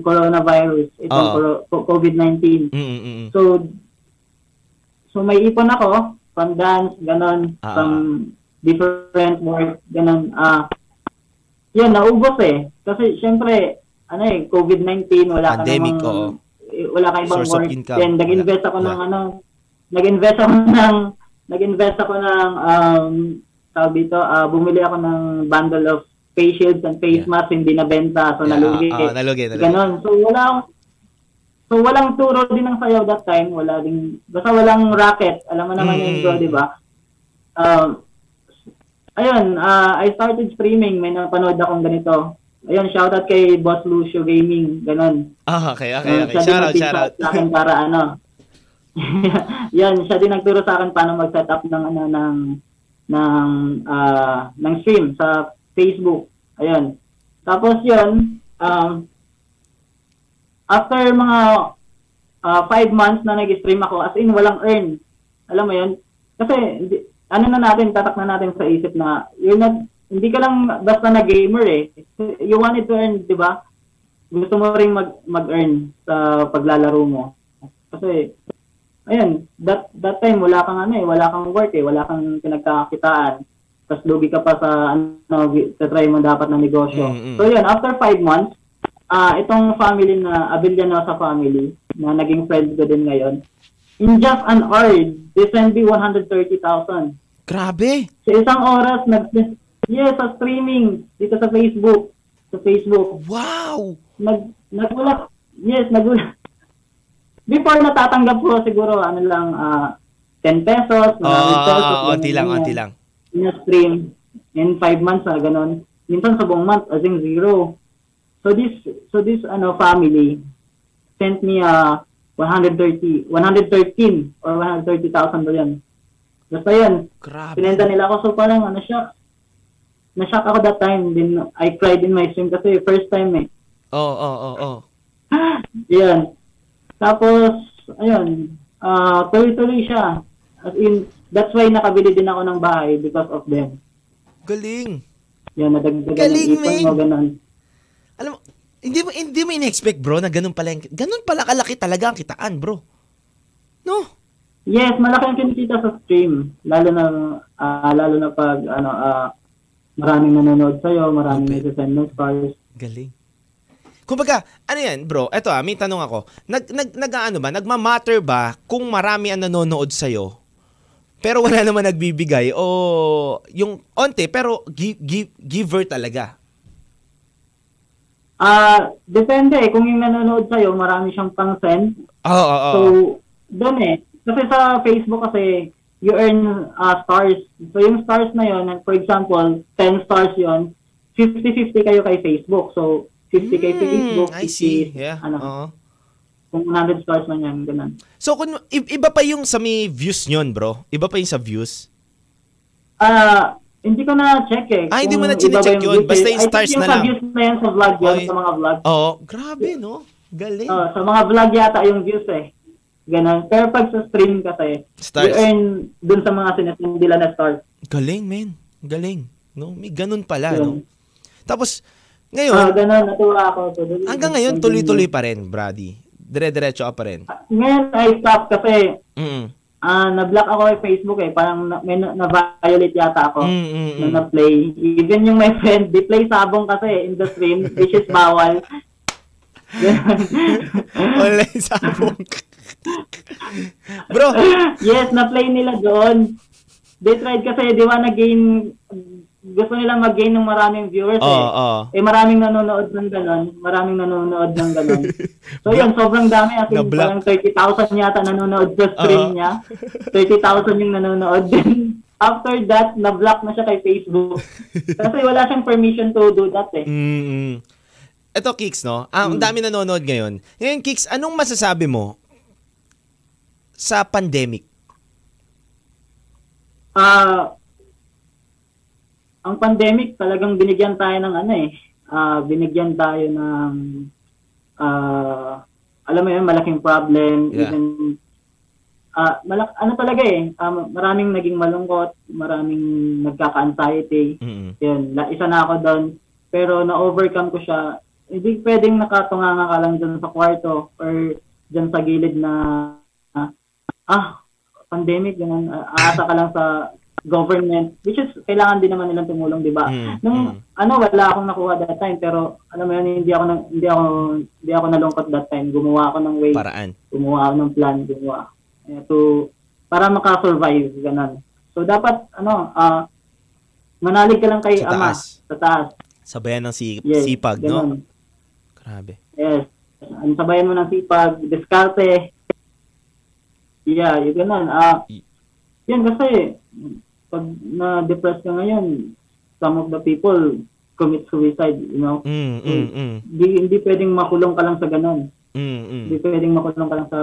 Speaker 5: coronavirus, itong co- COVID-19.
Speaker 3: Mm-mm-mm.
Speaker 5: So, so may ipon ako, from dance, ganon,
Speaker 3: Ah.
Speaker 5: from different work, ganon. Ah, yun, naubos eh. Kasi, syempre, ano eh, COVID-19, wala
Speaker 3: Pandemic,
Speaker 5: ka namang,
Speaker 3: oo.
Speaker 5: eh, wala ka ibang
Speaker 3: Source of
Speaker 5: work.
Speaker 3: income.
Speaker 5: Then, nag-invest ako
Speaker 3: Wala.
Speaker 5: ng ano, nag-invest ako ng, nag-invest ako ng, um, tawag dito, ah, bumili ako ng bundle of face shields and face
Speaker 3: Yeah.
Speaker 5: masks, hindi nabenta, so
Speaker 3: Yeah,
Speaker 5: nalugi.
Speaker 3: ah, ah, nalugi, nalugi.
Speaker 5: Ganon. So, wala akong, So walang turo din ng sayaw that time, wala din basta walang racket. Alam mo naman
Speaker 3: Mm.
Speaker 5: yun, bro, 'di ba? Um ayun, ah, I started streaming, may napanood akong ganito. Ayun, shoutout kay Boss Lucio Gaming, ganon.
Speaker 3: Ah, okay, okay,
Speaker 5: Uh,
Speaker 3: okay. Shout out, shout out.
Speaker 5: sa akin para ano. Yan, siya din nagturo sa akin paano mag-set up ng ano ng ng ah, ng stream sa Facebook. Ayun. Tapos 'yun, um after mga ah, five months na nag-stream ako, as in walang earn. Alam mo 'yun? Kasi ano na natin, tatak na natin sa isip na you're not, hindi ka lang basta na gamer eh. You wanted to earn, di ba? gusto mo ring mag mag-earn sa paglalaro mo. Kasi ayun, that that time wala kang ano eh, wala kang work eh, wala kang pinagkakakitaan. Tapos lugi ka pa sa ano, sa try mo dapat na negosyo.
Speaker 3: Mm, mm.
Speaker 5: So yun, after five months, ah itong family na Abellanosa family na naging friends ko din ngayon, in just an hour, they send me 130,000.
Speaker 3: Grabe.
Speaker 5: Sa isang oras, nag yes, sa streaming, dito sa Facebook. Sa Facebook
Speaker 3: Wow.
Speaker 5: nag nagulak yes nagulak before natatanggap ko siguro ano lang ah 10 pesos 100
Speaker 3: Oo, oh,
Speaker 5: pesos
Speaker 3: oh, onti lang, onti lang.
Speaker 5: in a stream in 5 months na ganun minsan sa buong month as in zero so this so this ano family sent me a 130 113 or 130,000 ba yan basta yun
Speaker 3: Grabe.
Speaker 5: pinenda nila ako so parang ano siya na-shock ako that time then I cried in my stream kasi first time eh
Speaker 3: Oo, oo, oo, oo.
Speaker 5: Yan. Tapos, ayun, ah tuloy-tuloy siya. As in, that's why nakabili din ako ng bahay because of them.
Speaker 3: Galing.
Speaker 5: Yan, nadagdagan ng ipon mo, ganun.
Speaker 3: Hindi mo hindi mo in-expect, bro, na ganun pala yung, ganun pala kalaki talaga ang kitaan, bro. No?
Speaker 5: Yes, malaki ang kinikita sa stream. Lalo na, ah, lalo na pag, ano, ah, maraming nanonood sa'yo, maraming
Speaker 3: Okay.
Speaker 5: nagsasend ng stars.
Speaker 3: Galing. Kumbaga, ano yan, bro? Eto ah, may tanong ako. Nag, nag, nag ano ba? Nagma-matter ba kung marami ang nanonood sa'yo? Pero wala naman nagbibigay o yung onte pero give, give, giver talaga.
Speaker 5: Ah, depende eh. Kung yung nanonood sa'yo, marami siyang pang-send.
Speaker 3: Oo, oo,
Speaker 5: So,
Speaker 3: oo.
Speaker 5: doon eh. Kasi sa Facebook kasi, you earn uh, stars. So, yung stars na yon for example, 10 stars yon 50-50 kayo kay Facebook. So, 50 kay
Speaker 3: Hmm,
Speaker 5: Facebook,
Speaker 3: I see.
Speaker 5: 50,
Speaker 3: Yeah.
Speaker 5: ano,
Speaker 3: oo.
Speaker 5: kung 100 stars man yan, ganun.
Speaker 3: So, kung, iba pa yung sa may views nyon, bro? Iba pa yung sa views?
Speaker 5: Ah, hindi ko na check eh.
Speaker 3: Ah, hindi mo na chine-check
Speaker 5: yung
Speaker 3: yun. Basta yung
Speaker 5: I think
Speaker 3: stars
Speaker 5: yung
Speaker 3: na
Speaker 5: sa
Speaker 3: lang.
Speaker 5: views na yan sa vlog yun,
Speaker 3: Okay.
Speaker 5: sa mga vlog.
Speaker 3: Oo. Grabe, no? Galing.
Speaker 5: Oh, sa mga vlog yata yung views eh. Ganun. Pero pag sa stream kasi,
Speaker 3: Stars.
Speaker 5: you earn dun sa mga sinasend nila na stars.
Speaker 3: Galing, men. Galing. No? May ganun pala,
Speaker 5: Yun.
Speaker 3: no? Tapos,
Speaker 5: Ah,
Speaker 3: ngayon,
Speaker 5: ganun, natuwa ako. Tuloy-
Speaker 3: hanggang ngayon, tuloy-tuloy pa rin, Brady. Dire-diretso ka pa rin.
Speaker 5: Ngayon ay stop kasi
Speaker 3: Mm.
Speaker 5: Ah na-block ako sa Facebook eh. Parang na, may na- na-violate yata ako
Speaker 3: Mm, mm,
Speaker 5: na
Speaker 3: mm.
Speaker 5: na-play. Even yung my friend, di play sabong kasi in the stream, which is bawal.
Speaker 3: Online sabong. Bro,
Speaker 5: yes, na-play nila doon. They tried kasi, di ba, nag-gain gusto nilang mag-gain ng maraming viewers
Speaker 3: Oo,
Speaker 5: eh.
Speaker 3: oo.
Speaker 5: Eh maraming nanonood ng ganon, maraming nanonood ng ganon. so yun, sobrang dami. As in, parang 30,000 yata nanonood sa stream
Speaker 3: Oo.
Speaker 5: niya. 30,000 yung nanonood. Then, after that, na-block na siya kay Facebook. Kasi wala siyang permission to do that eh.
Speaker 3: Mm. Ito, Kicks, no? Ah, ang dami nanonood ngayon. Ngayon, Kicks, anong masasabi mo sa pandemic?
Speaker 5: Ah, ang pandemic talagang binigyan tayo ng ano eh. Ah, binigyan tayo ng ah, alam mo yun, malaking problem.
Speaker 3: Yeah.
Speaker 5: Even ah, malak ano talaga eh, ah, maraming naging malungkot, maraming nagkaka-anxiety.
Speaker 3: Mm.
Speaker 5: Yun, la, isa na ako doon. Pero na-overcome ko siya. Hindi pwedeng nakatunganga ka lang dyan sa kwarto or dyan sa gilid na ah, ah pandemic, ganun, aasa ka lang sa government, which is, kailangan din naman nilang tumulong, di ba?
Speaker 3: Mm,
Speaker 5: Nung,
Speaker 3: mm.
Speaker 5: ano, wala akong nakuha that time, pero, alam mo yun, hindi ako, na, hindi ako, hindi ako nalungkot that time. Gumawa ako ng way,
Speaker 3: Paraan.
Speaker 5: gumawa ako ng plan, gumawa. Eh, to, para makasurvive, ganun. So, dapat, ano, ah, manalig ka lang kay
Speaker 3: Sa
Speaker 5: ama,
Speaker 3: taas.
Speaker 5: sa taas.
Speaker 3: Sabayan ng si-
Speaker 5: Yes,
Speaker 3: sipag, no?
Speaker 5: ganun.
Speaker 3: Grabe.
Speaker 5: Yes. Ang sabayan mo ng sipag, diskarte. Yeah, yun ganun. Ah,
Speaker 3: Y-
Speaker 5: yun kasi, pag na-depress ka ngayon, some of the people commit suicide, you know?
Speaker 3: Mm, mm, mm.
Speaker 5: Hindi, hindi pwedeng makulong ka lang sa ganun.
Speaker 3: Mm, mm.
Speaker 5: Hindi pwedeng makulong ka lang sa,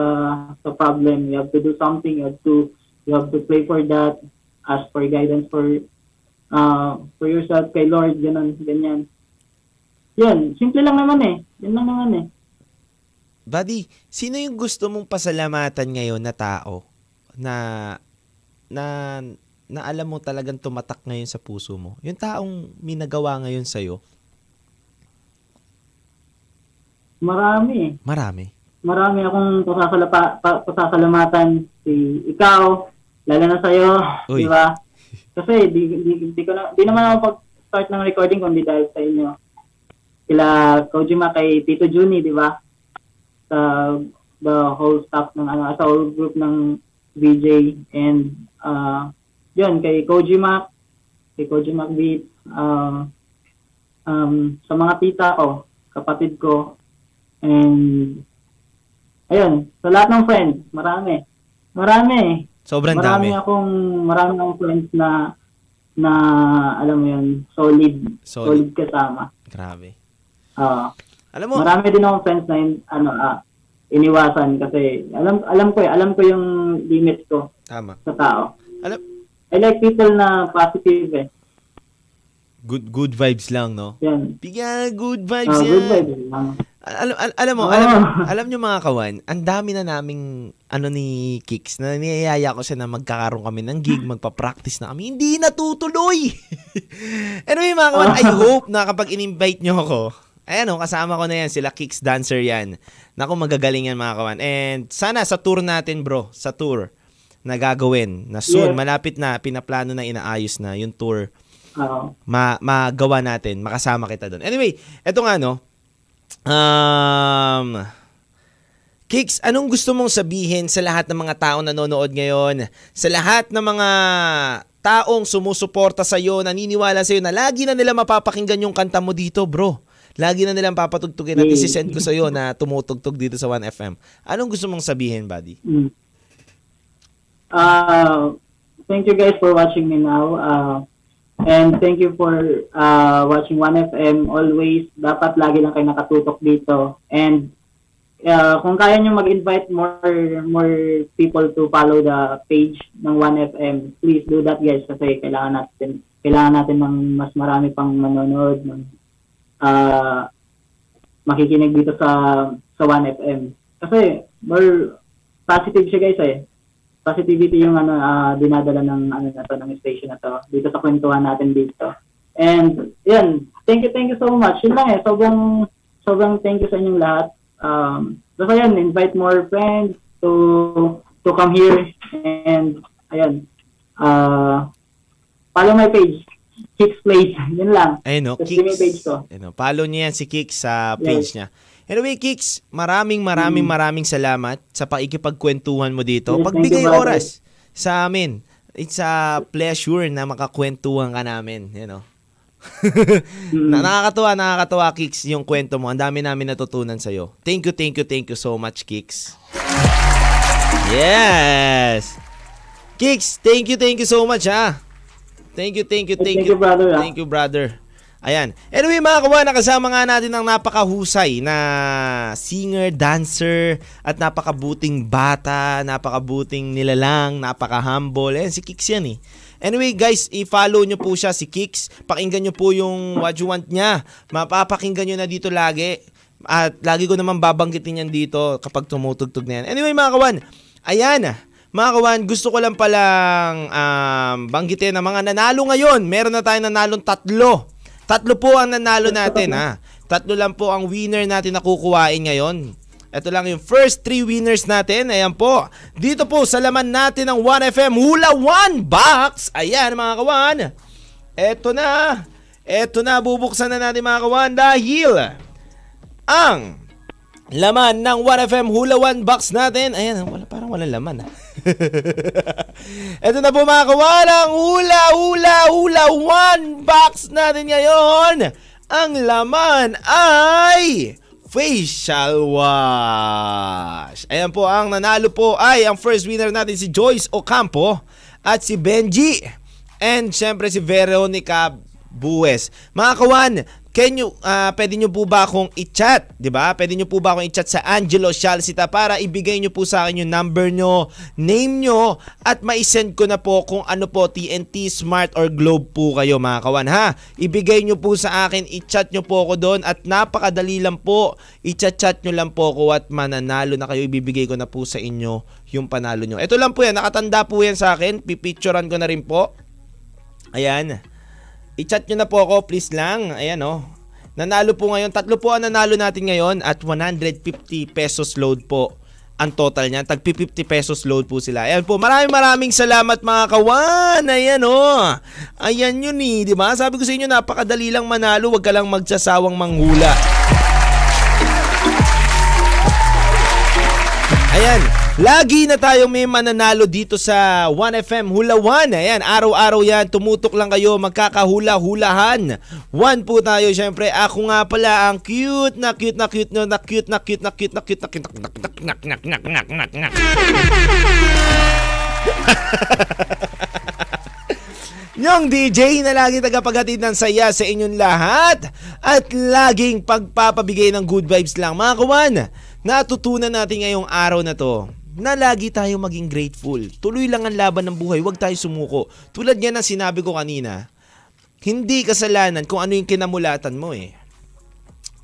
Speaker 5: sa problem. You have to do something. You have to, you have to pray for that. Ask for guidance for, uh, for yourself kay Lord, ganun, ganyan. Yun, simple lang naman eh. Yun lang naman eh.
Speaker 3: Buddy, sino yung gusto mong pasalamatan ngayon na tao na na na alam mo talagang tumatak ngayon sa puso mo? Yung taong minagawa ngayon sa'yo,
Speaker 5: Marami eh.
Speaker 3: marami.
Speaker 5: Marami akong pasasalapa, pa, pasasalamatan si ikaw, lalo na sa'yo,
Speaker 3: Uy.
Speaker 5: di ba? Kasi di, di, di, ko na, di naman ako pag-start ng recording kundi dahil sa inyo. Kila Kojima kay Tito Juni, di ba? Sa the whole staff ng ano, sa whole group ng VJ and uh, yun, kay Kojima, kay Kojima Beat, uh, um, sa mga tita ko, kapatid ko, and ayun, sa lahat ng friends, marami. Marami.
Speaker 3: Sobrang
Speaker 5: marami
Speaker 3: dami.
Speaker 5: akong marami akong friends na na alam mo yun, solid,
Speaker 3: Solid.
Speaker 5: solid, kasama.
Speaker 3: Grabe.
Speaker 5: Ah,
Speaker 3: Alam mo,
Speaker 5: marami din akong friends na in- ano ah, iniwasan kasi alam alam ko eh, alam ko yung limits ko
Speaker 3: tama.
Speaker 5: sa tao.
Speaker 3: Alam,
Speaker 5: I like people na positive eh.
Speaker 3: good good vibes lang, no?
Speaker 5: Yan.
Speaker 3: Bigyan good vibes
Speaker 5: good
Speaker 3: yan.
Speaker 5: vibes. lang.
Speaker 3: Alam, al- alam mo,
Speaker 5: Oo.
Speaker 3: alam, alam nyo mga kawan, ang dami na naming ano ni Kicks na niyayaya ko siya na magkakaroon kami ng gig, magpa-practice na kami. Hindi natutuloy! anyway mga kawan, I hope na kapag in-invite nyo ako, ayan o, kasama ko na yan, sila Kicks Dancer yan. Naku, magagaling yan mga kawan. And sana sa tour natin bro, sa tour na gagawin, na soon,
Speaker 5: Yes.
Speaker 3: malapit na, pinaplano na, inaayos na yung tour
Speaker 5: Oo.
Speaker 3: ma magawa natin, makasama kita doon. Anyway, eto nga no. Um Kicks, anong gusto mong sabihin sa lahat ng mga taong nanonood ngayon? Sa lahat ng mga taong sumusuporta sa iyo, naniniwala sa iyo na lagi na nila mapapakinggan yung kanta mo dito, bro. Lagi na nilang papatugtugin at isisend ko sa iyo na tumutugtog dito sa 1FM. Anong gusto mong sabihin, buddy?
Speaker 5: Mm. Uh, thank you guys for watching me now. Uh, and thank you for uh, watching 1FM always. Dapat lagi lang kayo nakatutok dito. And uh, kung kaya nyo mag-invite more more people to follow the page ng 1FM, please do that guys kasi kailangan natin kailangan natin ng mas marami pang manonood ng uh, makikinig dito sa sa 1FM. Kasi more positive siya guys eh. Positivity yung ano ah, dinadala ng ano na to ng station na to dito sa kwentuhan natin dito. And yan, thank you, thank you so much. Yun lang eh, sobrang sobrang thank you sa inyong lahat. Um, basta yan, invite more friends to to come here and ayan. Uh, follow my page. Kicks Place. Yun lang.
Speaker 3: Ayun no, Kicks.
Speaker 5: page ko.
Speaker 3: Ayun, no, follow niyo yan si Kicks sa page niya. Anyway, Kicks, maraming maraming maraming salamat sa pakikipagkwentuhan mo dito.
Speaker 5: Yes,
Speaker 3: Pagbigay
Speaker 5: you, brother.
Speaker 3: oras sa amin. It's a pleasure na makakwentuhan ka namin. You know. na, nakakatuwa, nakakatuwa, Kicks, yung kwento mo. Ang dami namin natutunan sa'yo. Thank you, thank you, thank you so much, Kicks. Yes! Kicks, thank you, thank you so much, ha? Thank you, thank you, thank,
Speaker 5: Thank you, brother, ah.
Speaker 3: Thank you, brother. Ayan. Anyway, mga kawan, nakasama nga natin ang napakahusay na singer, dancer, at napakabuting bata, napakabuting nilalang, napaka-humble. Ayan, si Kicks yan eh. Anyway, guys, i-follow nyo po siya, si Kicks. Pakinggan nyo po yung what you want niya. Mapapakinggan nyo na dito lagi. At lagi ko naman babanggitin yan dito kapag tumutugtog na yan. Anyway, mga kawan, ayan mga kawan, gusto ko lang palang um, banggitin ang mga nanalo ngayon. Meron na tayong nanalong tatlo. Tatlo po ang nanalo natin ha. Tatlo lang po ang winner natin na kukuhain ngayon. Ito lang yung first three winners natin. Ayan po. Dito po sa laman natin ng 1FM Hula 1 Box. Ayan mga kawan. Ito na. Ito na. Bubuksan na natin mga kawan dahil ang laman ng 1FM Hula 1 Box natin. Ayan, wala, parang wala laman. Ito na po mga kawan, ang Hula Hula Hula 1 Box natin ngayon. Ang laman ay facial wash. Ayan po, ang nanalo po ay ang first winner natin si Joyce Ocampo at si Benji. And syempre si Veronica Buwes. Mga kawan, can you, ah, pwede nyo po ba akong i-chat? ba? Pwede nyo po ba akong i-chat sa Angelo Shalsita para ibigay nyo po sa akin yung number nyo, name nyo, at ma-send ko na po kung ano po TNT, Smart, or Globe po kayo mga kawan ha. Ibigay nyo po sa akin, i-chat nyo po ako doon at napakadali lang po. I-chat-chat nyo lang po ako at mananalo na kayo. Ibibigay ko na po sa inyo yung panalo nyo. Ito lang po yan, nakatanda po yan sa akin. Pipicturean ko na rin po. Ayan. I-chat nyo na po ako, please lang. Ayan oh. Nanalo po ngayon. Tatlo po ang nanalo natin ngayon at 150 pesos load po ang total niyan. Tag 50 pesos load po sila. Ayan po. Maraming maraming salamat mga kawan. Ayan oh. Ayan yun eh. Di ba? Sabi ko sa inyo, napakadali lang manalo. Huwag ka lang magsasawang manghula. Ayan, lagi na tayong may mananalo dito sa 1FM Hula 1. Ayan, araw-araw yan, tumutok lang kayo, magkakahula-hulahan. One po tayo, syempre. Ako nga pala ang cute na cute na cute na na cute na cute na cute na cute na cute na cute na nak nak nak nak nak nak Yung DJ na lagi tagapaghatid ng saya sa inyong lahat at laging pagpapabigay ng good vibes lang. Mga kawan, natutunan natin ngayong araw na to na lagi tayo maging grateful. Tuloy lang ang laban ng buhay, huwag tayo sumuko. Tulad yan ng sinabi ko kanina, hindi kasalanan kung ano yung kinamulatan mo eh.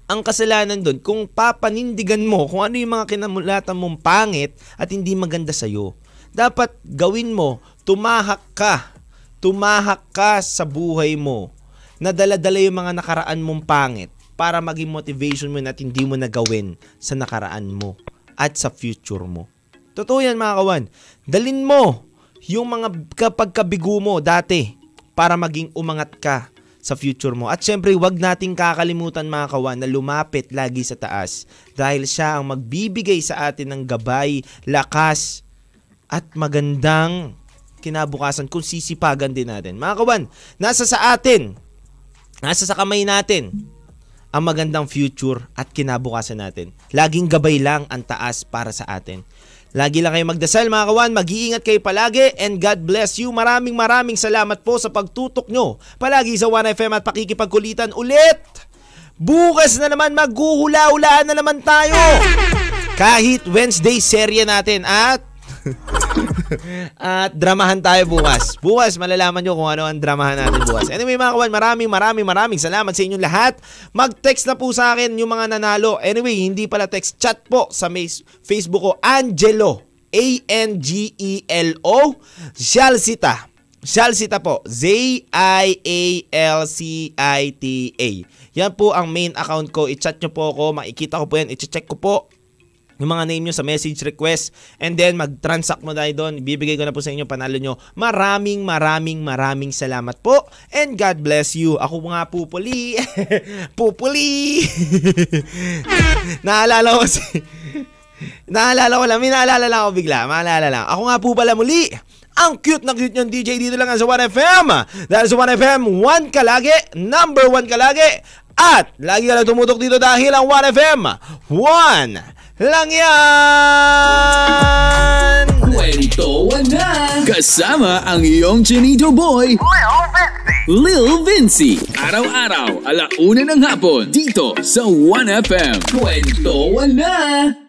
Speaker 3: Ang kasalanan doon, kung papanindigan mo kung ano yung mga kinamulatan mong pangit at hindi maganda sa'yo. Dapat gawin mo, tumahak ka. Tumahak ka sa buhay mo. Nadala-dala yung mga nakaraan mong pangit para maging motivation mo na hindi mo na gawin sa nakaraan mo at sa future mo. Totoo yan mga kawan. Dalin mo yung mga kapagkabigo mo dati para maging umangat ka sa future mo. At syempre, wag nating kakalimutan mga kawan na lumapit lagi sa taas dahil siya ang magbibigay sa atin ng gabay, lakas, at magandang kinabukasan kung sisipagan din natin. Mga kawan, nasa sa atin, nasa sa kamay natin, ang magandang future at kinabukasan natin. Laging gabay lang ang taas para sa atin. Lagi lang kayo magdasal mga kawan, mag-iingat kayo palagi and God bless you. Maraming maraming salamat po sa pagtutok nyo. Palagi sa 1FM at pakikipagkulitan ulit. Bukas na naman maghuhula-hulaan na naman tayo. Kahit Wednesday serye natin at at dramahan tayo bukas. Bukas, malalaman nyo kung ano ang dramahan natin bukas. Anyway mga kawan, maraming maraming maraming salamat sa inyong lahat. Mag-text na po sa akin yung mga nanalo. Anyway, hindi pala text, chat po sa Facebook ko, Angelo. A-N-G-E-L-O. Shalsita. Shalsita po. Z-I-A-L-C-I-T-A. Yan po ang main account ko. I-chat nyo po ako. Makikita ko po yan. I-check ko po yung mga name nyo sa message request and then mag-transact mo tayo doon. Bibigay ko na po sa inyo panalo nyo. Maraming maraming maraming salamat po and God bless you. Ako nga pupuli. pupuli. naalala ko si... naalala ko lang. May naalala lang ako bigla. Maalala lang. Ako nga po pala muli Ang cute na cute niyong DJ dito lang sa 1FM. Dahil sa 1FM, 1 ka lagi, number 1 ka lagi. At lagi ka lang tumutok dito dahil ang 1FM, 1 lang yan!
Speaker 2: Kwentuhan na! Kasama ang iyong Chinito Boy, Lil Vinci. Araw-araw, alauna ng hapon, dito sa 1FM. Kwentuhan na!